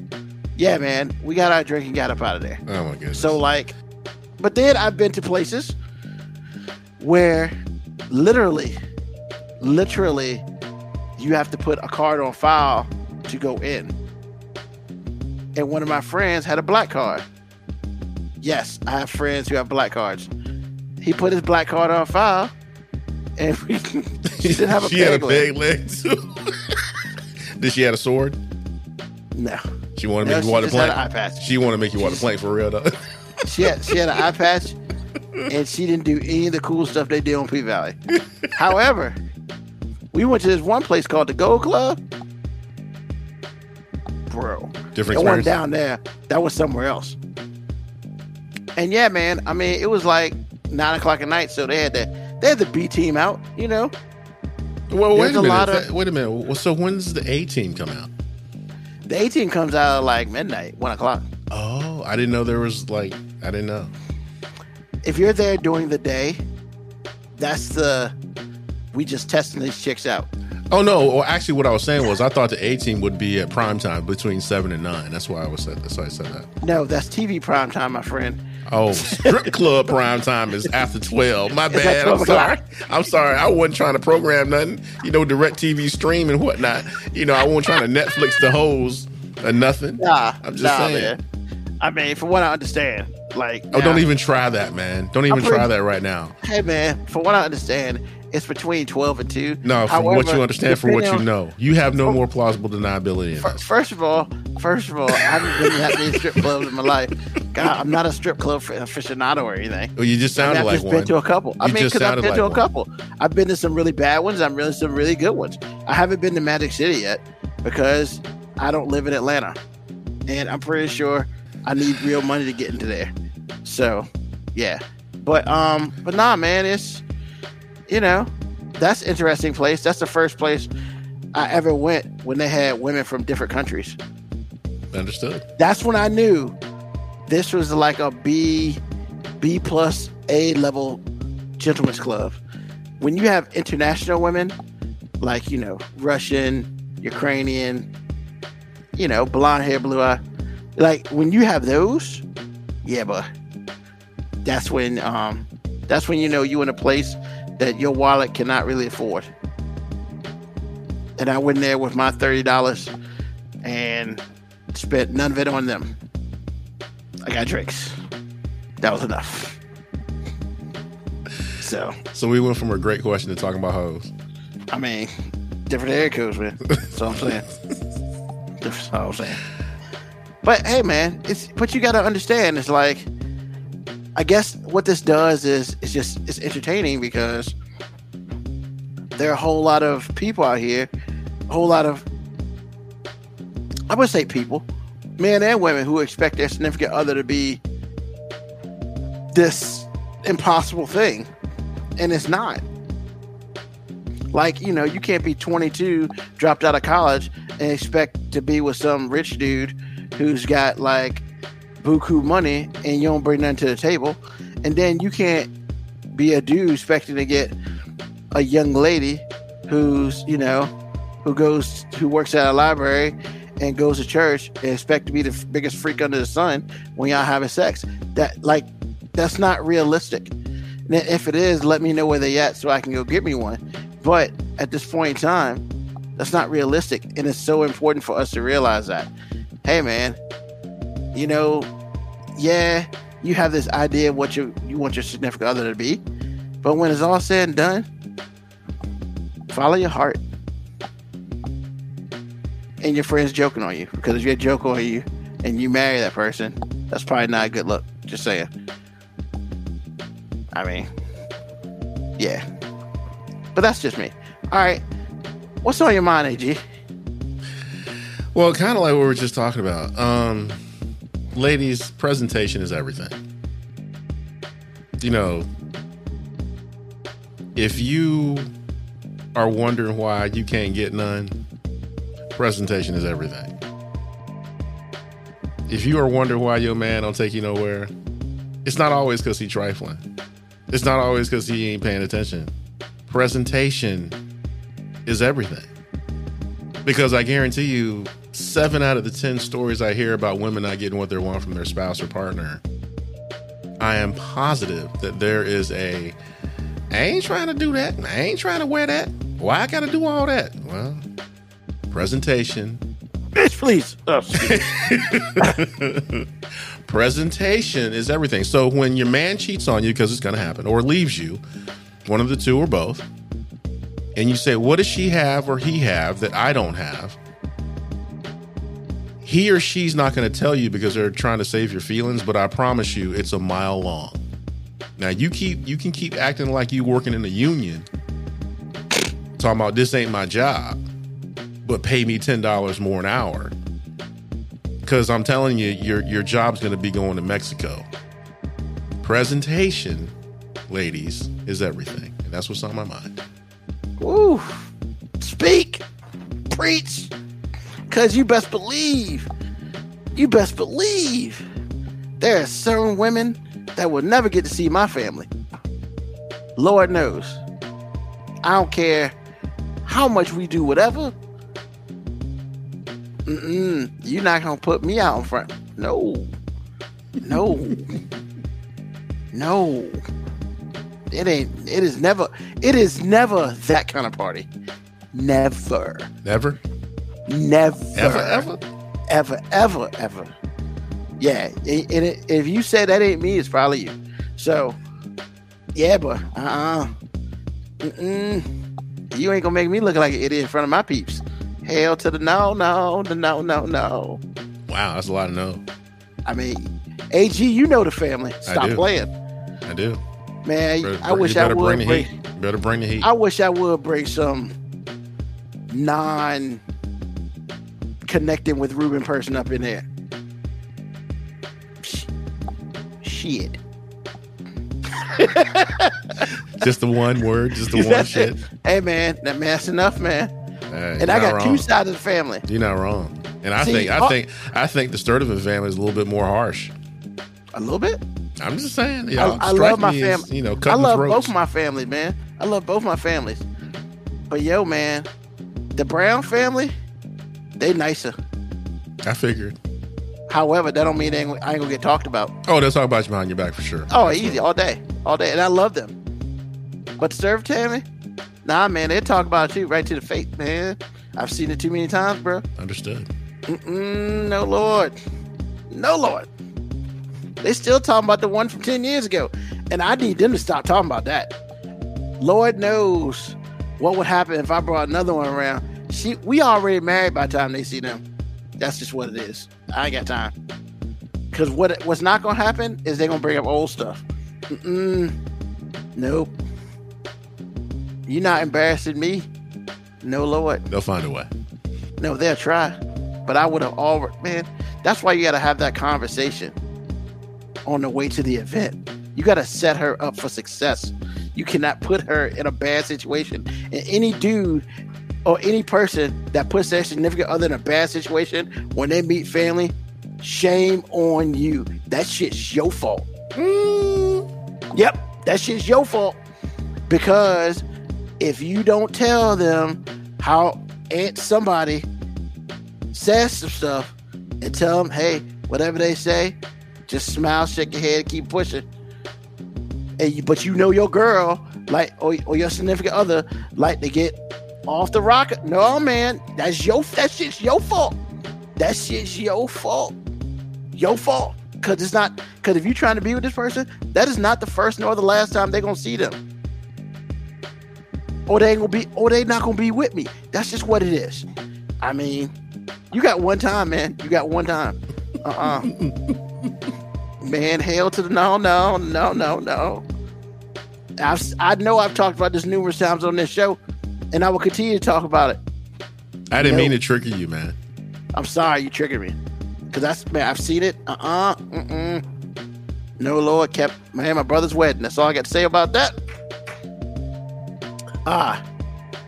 Yeah, man, we got our drink and got up out of there. Oh my goodness. So like, but then I've been to places where literally, literally, you have to put a card on file to go in. And one of my friends had a black card. Yes, I have friends who have black cards. He put his black card on file, and we, she didn't have a she had a leg. peg leg too. Did she have a sword? No, She wanted to no, make you water just had an eye patch. She wanted to make you water plank for real though. She had she had an eye patch, and she didn't do any of the cool stuff they did on P Valley. However, we went to this one place called the Gold Club. Bro, Different that wasn't down there. That was somewhere else. And yeah, man. I mean, it was like nine o'clock at night, so they had the they had the B team out. You know, Well, wait There's a a minute. lot of- wait a minute. Well, So when's the A team come out? The A team comes out like midnight, one o'clock. Oh, I didn't know there was like I didn't know. If you're there during the day, that's the we just testing these chicks out. Oh no! Well, actually, what I was saying was I thought the A team would be at prime time between seven and nine. That's why I was said. That's why I said that. No, that's TV prime time, my friend. Oh, strip club prime time is after twelve. My bad. I'm sorry. I'm sorry. I wasn't trying to program nothing. You know, DirecTV stream and whatnot. You know, I wasn't trying to Netflix the hoes or nothing. Nah, I'm just nah, saying. man. I mean, from what I understand, like, Oh, don't even try that, man. Don't even I'm try that right now. Hey, man, from what I understand, it's between twelve and two. No, from what you understand, from what you know, you have no more plausible deniability in First of all, first of all, I haven't been to that many strip clubs in my life. God, I'm not a strip club aficionado or anything. Well, you just I mean, sounded I've like just one. been to a couple. I You mean, because I've been like to a one. couple. I've been to some really bad ones. I'm really some really good ones. I haven't been to Magic City yet because I don't live in Atlanta, and I'm pretty sure I need real money to get into there. So, yeah. But um, but nah, man, it's you know that's interesting place. That's the first place I ever went when they had women from different countries Understood. that's when I knew this was like a B, B plus A level gentleman's club. When you have international women, like you know Russian, Ukrainian, you know blonde hair, blue eye, like when you have those, yeah, but that's when um that's when you know you in a place that your wallet cannot really afford. And I went there with my thirty dollars and spent none of it on them. I got drinks. That was enough. So, So we went from a great question to talking about hoes. I mean, different area codes, man. That's all I'm saying. That's all I'm saying. But hey, man, it's but you got to understand. It's like, I guess what this does is it's just it's entertaining because there are a whole lot of people out here, a whole lot of I would say people, men and women, who expect their significant other to be this impossible thing, and it's not. Like, you know, you can't be 22, dropped out of college, and expect to be with some rich dude who's got like buku money and you don't bring nothing to the table. And then you can't be a dude expecting to get a young lady who's, you know, who goes, who works at a library and goes to church and expect to be the biggest freak under the sun when y'all having sex. That, like, that's not realistic. And if it is, let me know where they at so I can go get me one. But at this point in time, that's not realistic, and it's so important for us to realize that. Hey, man, you know, yeah, you have this idea of what you you want your significant other to be, but when it's all said and done, follow your heart. And your friends joking on you because if you're joking on you and you marry that person, that's probably not a good look. Just saying. I mean, yeah. But that's just me. All right. What's on your mind, AG? Well, kind of like what we were just talking about. Um, ladies, presentation is everything. You know, if you are wondering why you can't get none, presentation is everything. If you are wondering why your man don't take you nowhere, it's not always because he trifling. It's not always because he ain't paying attention. Presentation is everything. Because I guarantee you, seven out of the 10 stories I hear about women not getting what they want from their spouse or partner, I am positive that there is a, I ain't trying to do that. I ain't trying to wear that. Why I got to do all that? Well, presentation. Bitch, please. Oh. Presentation is everything. So when your man cheats on you, because it's going to happen, or leaves you, one of the two or both, and you say, What does she have or he have that I don't have? He or she's not going to tell you because they're trying to save your feelings, but I promise you it's a mile long. Now you keep you can keep acting like you working in a union, talking about this ain't my job, but pay me ten dollars more an hour. Cause I'm telling you, your your job's gonna be going to Mexico. Presentation, ladies, is everything. And that's what's on my mind. Ooh. Speak. Preach. Cause you best believe. You best believe. There are certain women that will never get to see my family. Lord knows. I don't care how much we do whatever. Mm-mm, you're not gonna put me out in front. No, no, no. It ain't. It is never. It is never that kind of party. Never. Never? Never. Ever, ever? Ever, ever, ever. Yeah. And it, if you say that ain't me, it's probably you. So, yeah, but uh uh-uh. You ain't gonna make me look like an idiot in front of my peeps. Hell to the no, no, the no, no, no. Wow, that's a lot of no. I mean, AG, you know the family. Stop playing. I do. Man, Better- I wish I would bring the bring. Better bring the heat. I wish I would bring some non connecting with Ruben person up in there. Shit. just the one word, just the one shit. it. Hey man, that man, that's enough, man. Uh, And I got wrong. two sides of the family. You're not wrong. And I See, think I uh, think I think the Sturdivant family is a little bit more harsh. A little bit. I'm just saying. I, Y'all I strike love my family. You know, I love throats. both my families, man. I love both my families. But yo, man, the Brown family, they nicer. I figured. However, that don't mean they ain't, I ain't gonna get talked about. Oh, they'll talk about you behind your back for sure. Oh, easy, all day, all day, and I love them. But serve Tammy, nah, man, they talk about you right to the face, man. I've seen it too many times, bro. Understood. Mm-mm, no lord, no lord. They still talking about the one from ten years ago, and I need them to stop talking about that. Lord knows what would happen if I brought another one around. She, we already married by the time they see them. That's just what it is. I ain't got time. Cause what what's not gonna happen is they're gonna bring up old stuff. Mm-mm, nope. You're not embarrassing me. No lord. They'll find a way. No, they'll try. But I would have already, man. That's why you got to have that conversation on the way to the event. You got to set her up for success. You cannot put her in a bad situation. And any dude or any person that puts their significant other in a bad situation when they meet family, shame on you. That shit's your fault. Mm, yep, that shit's your fault. Because if you don't tell them how Aunt somebody says some stuff and tell them, hey, whatever they say, just smile, shake your head, keep pushing. And you, but you know your girl, like or, or your significant other, like to get off the rocket. No, man, that's your that shit's your fault. That shit's your fault. Your fault. Cause it's not cause if you're trying to be with this person, that is not the first nor the last time they're gonna see them. Or they ain't gonna be or they not gonna be with me. That's just what it is. I mean, you got one time, man. You got one time. Uh-uh. man, hell to the no, no, no, no, no. I've, I know I've talked about this numerous times on this show, and I will continue to talk about it. I didn't No. mean to trigger you, man. I'm sorry you triggered me. Cause that's man, I've seen it. Uh-uh. Mm-mm. No Lord kept man, my brother's wedding. That's all I got to say about that. Ah.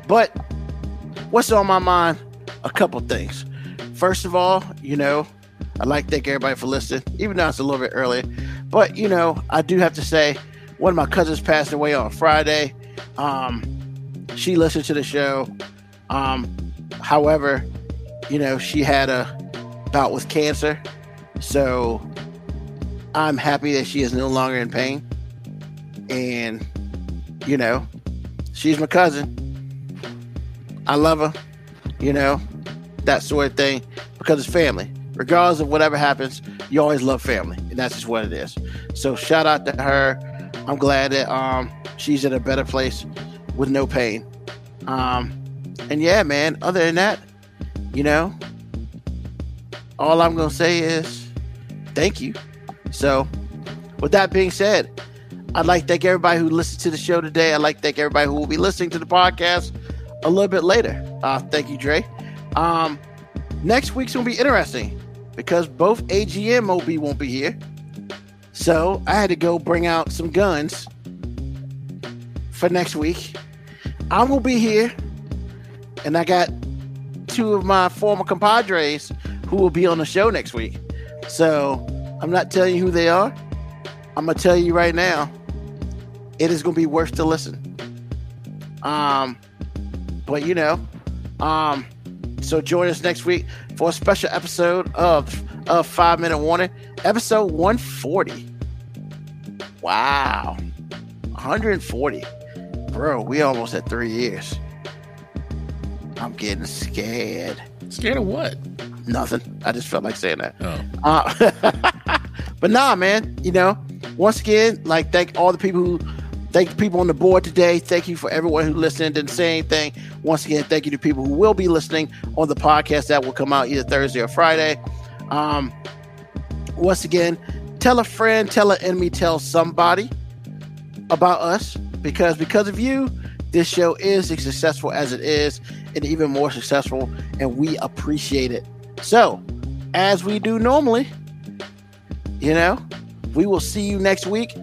But what's on my mind? A couple things. First of all, you know, I'd like to thank everybody for listening, even though it's a little bit early. But you know, I do have to say, one of my cousins passed away on Friday. Um, she listened to the show. Um, however, you know, she had a bout with cancer. So I'm happy that she is no longer in pain. And, you know, she's my cousin. I love her, you know, that sort of thing, because it's family. Regardless of whatever happens, you always love family. And that's just what it is. So shout out to her. I'm glad that um she's in a better place with no pain. Um and yeah, man, other than that, you know, all I'm going to say is thank you. So, with that being said, I'd like to thank everybody who listened to the show today. I'd like to thank everybody who will be listening to the podcast a little bit later. Uh, thank you, Dre. Um, next week's going to be interesting because both AGM OB won't be here. So, I had to go bring out some guns for next week. I'm to be here, and I got two of my former compadres who will be on the show next week. So I'm not telling you who they are. I'm gonna tell you right now, it is gonna be worth to listen. Um, but you know, um, so join us next week for a special episode of of Five Minute Warning, episode 140. Wow, 140, bro. We almost at three years. I'm getting scared. Scared of what? Nothing. I just felt like saying that. Oh, Uh, but nah, man. You know, once again, like thank all the people who, thank the people on the board today. Thank you for everyone who listened didn't say anything. Once again, thank you to people who will be listening on the podcast that will come out either Thursday or Friday. Um, once again, tell a friend, tell an enemy, tell somebody about us because because of you, this show is as successful as it is, and even more successful, and we appreciate it. So, as we do normally, you know, we will see you next week.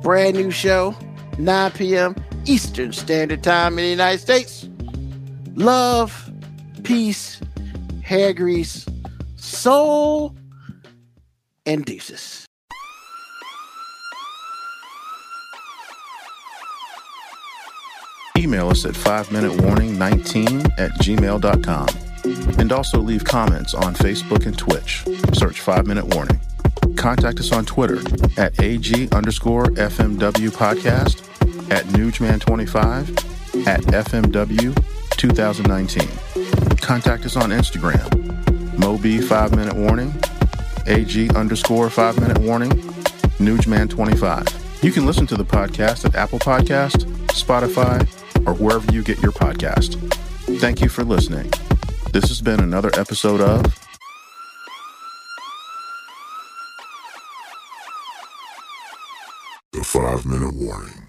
Brand new show, 9 p.m. Eastern Standard Time in the United States. Love, peace, hair grease, soul, and deuces. Email us at 5 minute warning 19 at gmail.com. And also leave comments on Facebook and Twitch. Search 5 Minute Warning. Contact us on Twitter at AG underscore FMW podcast, at Newsman25, at FMW 2019. Contact us on Instagram, Moby 5 Minute Warning, AG underscore 5 Minute Warning, Newsman25. You can listen to the podcast at Apple Podcast, Spotify, or wherever you get your podcast. Thank you for listening. This has been another episode of The five minute warning.